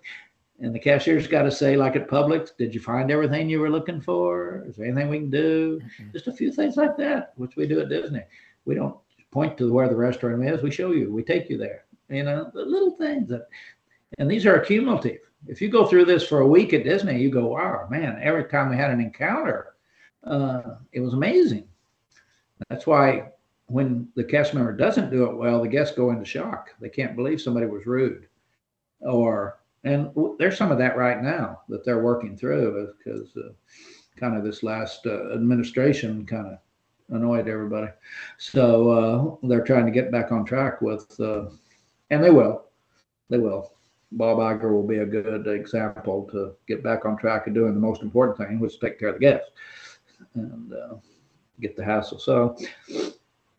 And the cashier's got to say, like at Publix, did you find everything you were looking for? Is there anything we can do? Mm-hmm. Just a few things like that, which we do at Disney. We don't point to where the restaurant is. We show you. We take you there. You know, the little things that and these are cumulative. If you go through this for a week at Disney, you go, wow, man, every time we had an encounter, uh, it was amazing. That's why when the cast member doesn't do it well, the guests go into shock. They can't believe somebody was rude. Or, and there's some of that right now that they're working through because uh, kind of this last uh, administration kind of annoyed everybody. So uh, they're trying to get back on track with, uh, and they will. They will. Bob Iger will be a good example to get back on track of doing the most important thing, which is take care of the guests and uh, get the hassle. So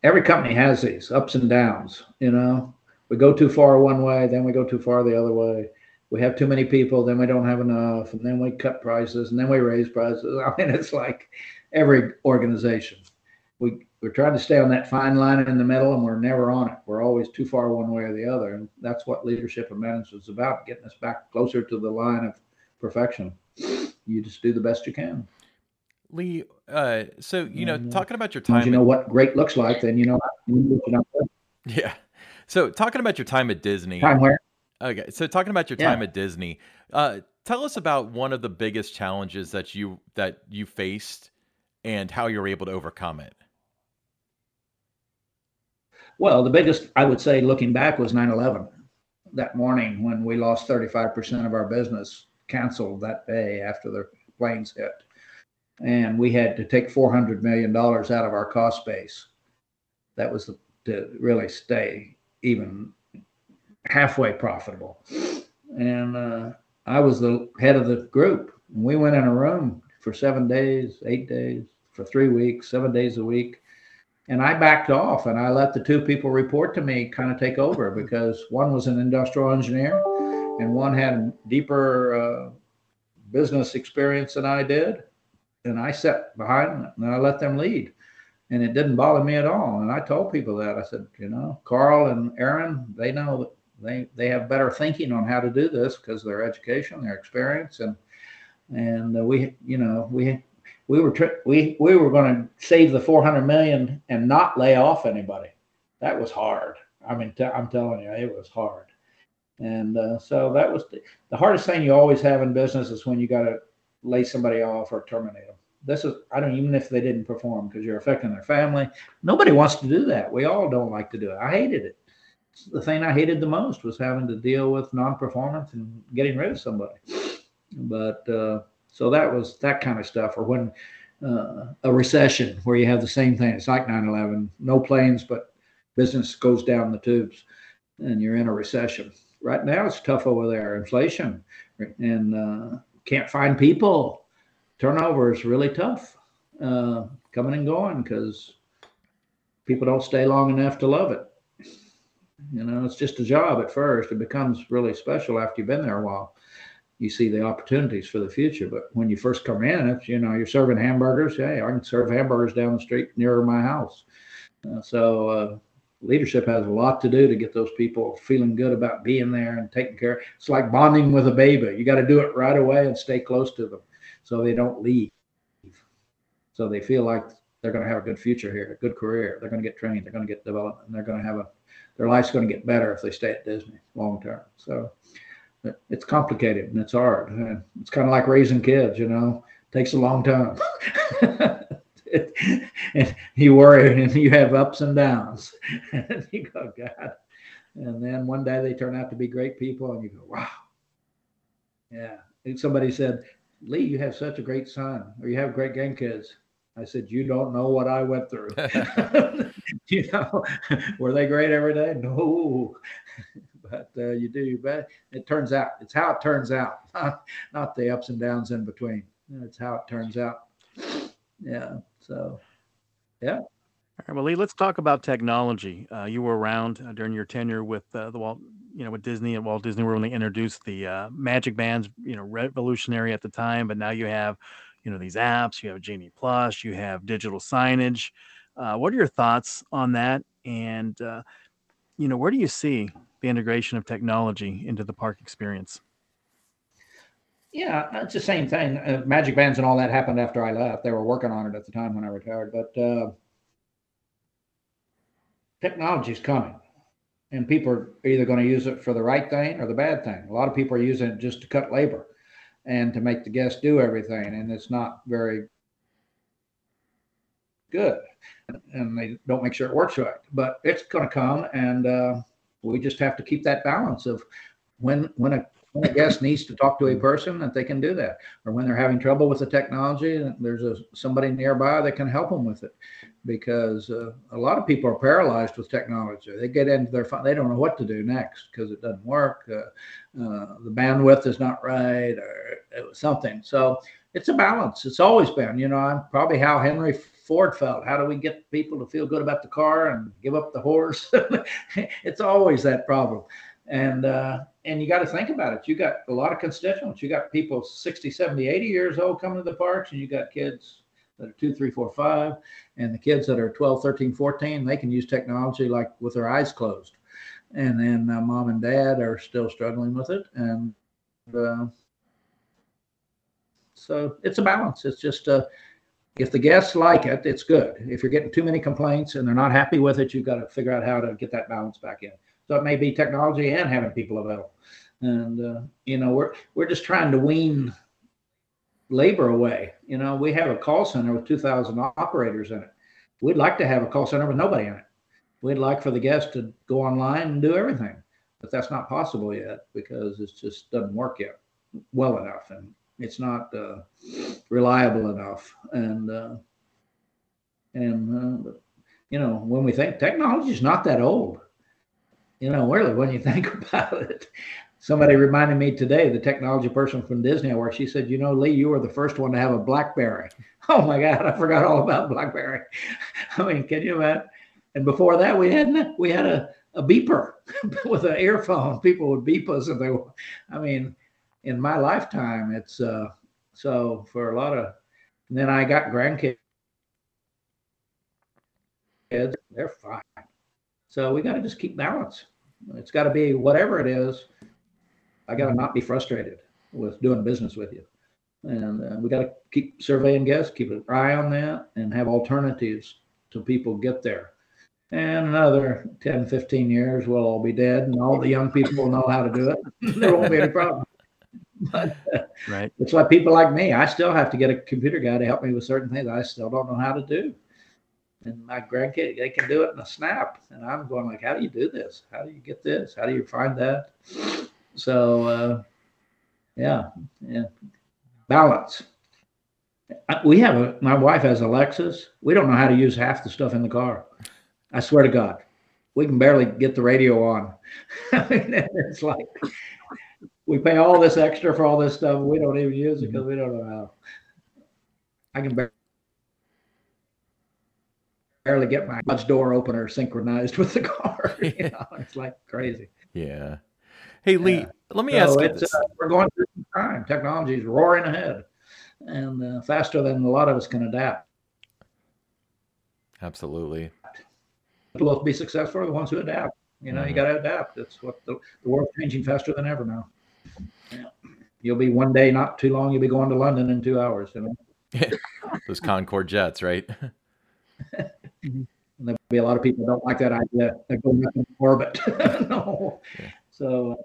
every company has these ups and downs. You know, we go too far one way, then we go too far the other way. We have too many people, then we don't have enough, and then we cut prices, and then we raise prices. I mean, it's like every organization. We we're trying to stay on that fine line in the middle and we're never on it. We're always too far one way or the other. And that's what leadership and management is about, getting us back closer to the line of perfection. You just do the best you can. Lee, uh, so you know, talking about your time, you know what great looks like, then you know. You know yeah. So talking about your time at Disney. Time where? Okay, so talking about your time yeah. at Disney, uh, tell us about one of the biggest challenges that you that you faced and how you were able to overcome it. Well, the biggest, I would say, looking back, was 9 11. That morning when we lost 35% of our business canceled that day after the planes hit. And we had to take $400 million out of our cost base. That was the, to really stay even halfway profitable. And uh, I was the head of the group. We went in a room for seven days, eight days, for three weeks, seven days a week. And I backed off and I let the two people report to me kind of take over because one was an industrial engineer and one had deeper uh, business experience than I did. And I sat behind them and I let them lead. And it didn't bother me at all. And I told people that I said, you know, Carl and Aaron, they know that they they have better thinking on how to do this because their education, their experience, and and uh, we, you know, we we were we we were going to save the 400 million and not lay off anybody. That was hard. I mean, I'm telling you, it was hard. And uh, so that was the, the hardest thing you always have in business is when you got to lay somebody off or terminate them. This is I don't even if they didn't perform because you're affecting their family. Nobody wants to do that. We all don't like to do it. I hated it. The thing I hated the most was having to deal with non-performance and getting rid of somebody. But uh, so that was that kind of stuff. Or when uh, a recession where you have the same thing. It's like 9/11, no planes, but business goes down the tubes, and you're in a recession. Right now, it's tough over there. Inflation, and uh, can't find people. Turnover is really tough, uh, coming and going because people don't stay long enough to love it. You know, it's just a job at first. It becomes really special after you've been there a while you see the opportunities for the future. But when you first come in, it's you know you're serving hamburgers. Hey, I can serve hamburgers down the street nearer my house. Uh, so uh, leadership has a lot to do to get those people feeling good about being there and taking care. It's like bonding with a baby. You got to do it right away and stay close to them so they don't leave. So they feel like they're going to have a good future here, a good career. They're going to get trained. They're going to get development. And they're going to have a their life's going to get better if they stay at Disney long term. So it's complicated and it's hard. It's kind of like raising kids, you know, it takes a long time. and you worry and you have ups and downs. and you go, God. And then one day they turn out to be great people and you go, wow. Yeah. And somebody said, Lee, you have such a great son or you have great grandkids. I said, you don't know what I went through. you know, were they great every day? No but uh, you do But. It turns out it's how it turns out, not, the ups and downs in between. It's how it turns out. Yeah. So, yeah. All right, well, Lee, let's talk about technology. Uh, you were around uh, during your tenure with uh, the Walt, you know, with Disney and Walt Disney World when they introduced the uh, Magic Bands. You know, revolutionary at the time, but now you have, you know, these apps. You have Genie Plus. You have digital signage. Uh, what are your thoughts on that? And uh, you know, where do you see the integration of technology into the park experience? Yeah, it's the same thing. Uh, Magic Bands and all that happened after I left. They were working on it at the time when I retired, but uh, technology is coming, and people are either going to use it for the right thing or the bad thing. A lot of people are using it just to cut labor and to make the guests do everything, and it's not very good, and they don't make sure it works right. But it's going to come, and uh, we just have to keep that balance of when when a when a guest needs to talk to a person that they can do that. Or when they're having trouble with the technology there's a somebody nearby that can help them with it. Because uh, a lot of people are paralyzed with technology. They get into their phone they don't know what to do next because it doesn't work uh, uh, the bandwidth is not right or something. So it's a balance. It's always been you know i'm probably how henry Ford felt. How do we get people to feel good about the car and give up the horse? it's always that problem. And uh, and you got to think about it. You got a lot of constituents. You got people 60, 70, 80 years old coming to the parks, and you got kids that are two, three, four, five, and the kids that are 12, 13, 14, they can use technology like with their eyes closed. And then uh, mom and dad are still struggling with it. And uh, so it's a balance. It's just a, uh, if the guests like it, it's good. If you're getting too many complaints and they're not happy with it, you've got to figure out how to get that balance back in. So it may be technology and having people available. And uh, you know, we're we're just trying to wean labor away. You know, we have a call center with 2,000 operators in it. We'd like to have a call center with nobody in it. we'd like for the guests to go online and do everything, but that's not possible yet because it just doesn't work yet well enough, and it's not uh, reliable enough. And uh, and uh, you know, when we think technology is not that old, you know, really, when you think about it. Somebody reminded me today, the technology person from Disney, where she said, "You know, Lee, you were the first one to have a BlackBerry." Oh my God, I forgot all about BlackBerry. I mean, can you imagine? And before that, we had we had a, a beeper with an earphone. People would beep us if they. I mean, in my lifetime, it's uh, so for a lot of. And then I got grandkids. They're fine. So we got to just keep balance. It's got to be whatever it is. I got to not be frustrated with doing business with you. And uh, we got to keep surveying guests, keep an eye on that, and have alternatives so people get there. And another 10, 15 years, we'll all be dead, and all the young people will know how to do it. there won't be any problem. But right. it's like people like me. I still have to get a computer guy to help me with certain things I still don't know how to do. And my grandkid, they can do it in a snap. And I'm going like, how do you do this? How do you get this? How do you find that? So, uh, yeah, yeah, balance. We have a, my wife has a Lexus. We don't know how to use half the stuff in the car. I swear to God, we can barely get the radio on. It's like we pay all this extra for all this stuff. We don't even use it because we don't know how. I can barely get my garage door opener synchronized with the car. you know, it's like crazy. Yeah. Hey Lee, Yeah. let me So ask you this. uh, we're going through some time. Technology is roaring ahead, and uh, faster than a lot of us can adapt. Absolutely. People will be successful are the ones who adapt. You know, you Mhm. got to adapt. It's what the, the world's changing faster than ever now. You'll be one day, not too long, you'll be going to London in two hours. You know, Those Concorde jets, right? and there'll be a lot of people don't like that idea. They're going up in orbit. no. Yeah. So, uh,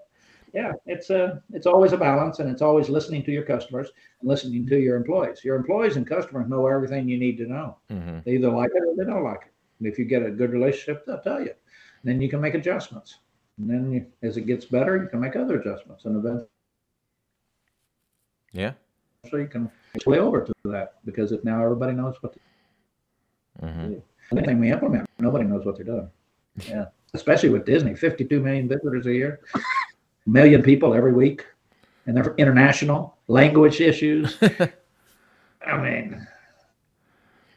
yeah, it's a it's always a balance, and it's always listening to your customers and listening to your employees. Your employees and customers know everything you need to know. hmm They either like it or they don't like it. And if you get a good relationship, they'll tell you. And then you can make adjustments. And then you, as it gets better, you can make other adjustments, and eventually Yeah. So you can play over to that because if now everybody knows what hmm anything we implement, nobody knows what they're doing. Yeah, especially with Disney, 52 million visitors a year, a million people every week, and they're international language issues. I mean,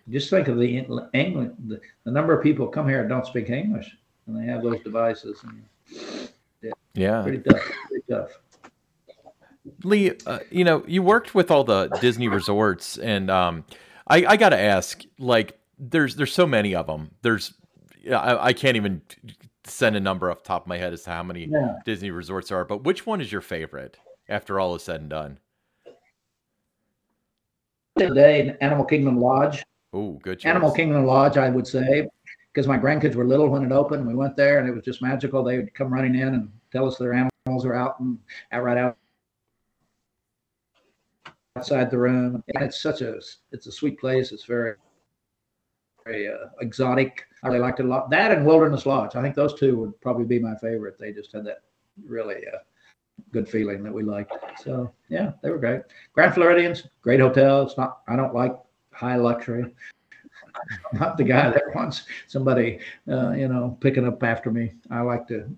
just think of the English, the, the number of people come here and don't speak English, and they have those devices. And Yeah. pretty tough, pretty tough. Lee, uh, you know, you worked with all the Disney resorts, and um, I, I got to ask, like, there's there's so many of them. There's, I, I can't even send a number off the top of my head as to how many Yeah. Disney resorts are. But which one is your favorite after all is said and done? Today, Animal Kingdom Lodge. Oh, good choice. Animal Kingdom Lodge, I would say, because my grandkids were little when it opened. We went there and it was just magical. They would come running in and tell us their animals are out and out right out outside the room. And it's such a it's a sweet place. It's very very uh, exotic. I really liked it a lot. That and Wilderness Lodge. I think those two would probably be my favorite. They just had that really uh, good feeling that we liked. So yeah, they were great. Grand Floridians, great hotel. It's not. I don't like high luxury. I'm not the guy that wants somebody, uh, you know, picking up after me. I like to.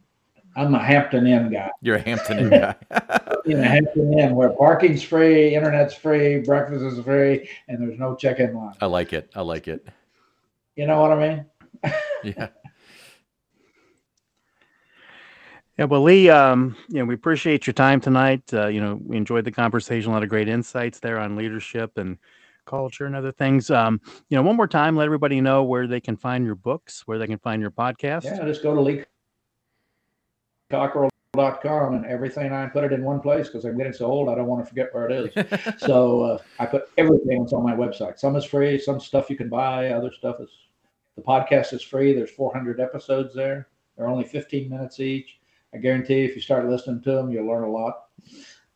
I'm a Hampton Inn guy. You're a Hampton Inn guy. You know, Hampton Inn where parking's free, internet's free, breakfast is free, and there's no check-in line. I like it. I like it. You know what I mean? Yeah. Yeah, well, Lee, um, you know, we appreciate your time tonight. Uh, you know, we enjoyed the conversation, a lot of great insights there on leadership and culture and other things. Um, you know, one more time, let everybody know where they can find your books, where they can find your podcast. Yeah, just go to leecockerell.com and everything. I put it in one place because I'm getting so old. I don't want to forget where it is. so uh, I put everything that's on my website. Some is free, some stuff you can buy, other stuff is the podcast is free. There's 400 episodes there. They're only 15 minutes each. I guarantee if you start listening to them, you'll learn a lot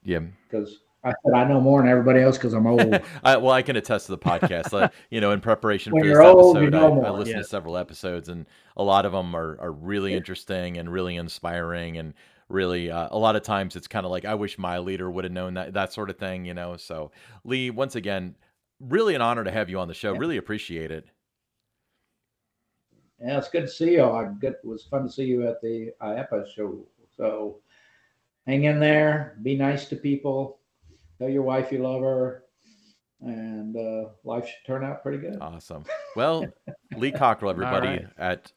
yeah. because I said I know more than everybody else because I'm old. I, well, I can attest to the podcast. like, you know, in preparation When for this old, episode, you know I, I listened Yeah. to several episodes, and a lot of them are, are really interesting and really inspiring, and really uh, a lot of times it's kind of like I wish my leader would have known that that sort of thing. You know, so Lee, once again, really an honor to have you on the show. Really appreciate it. Yeah, it's good to see you. I good, it was fun to see you at the IAAPA show. So hang in there, be nice to people, tell your wife you love her, and uh, life should turn out pretty good. Awesome. Well, Lee Cockerell, everybody, right. at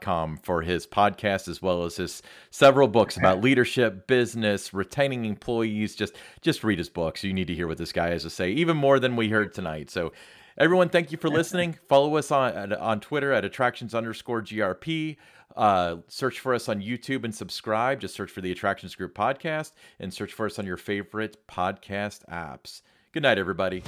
com for his podcast as well as his several books about leadership, business, retaining employees. Just just read his books. You need to hear what this guy has to say, even more than we heard tonight. So everyone, thank you for listening. Follow us on on Twitter at attractions underscore GRP. Uh, search for us on YouTube and subscribe. Just search for the Attractions Group podcast and search for us on your favorite podcast apps. Good night, everybody.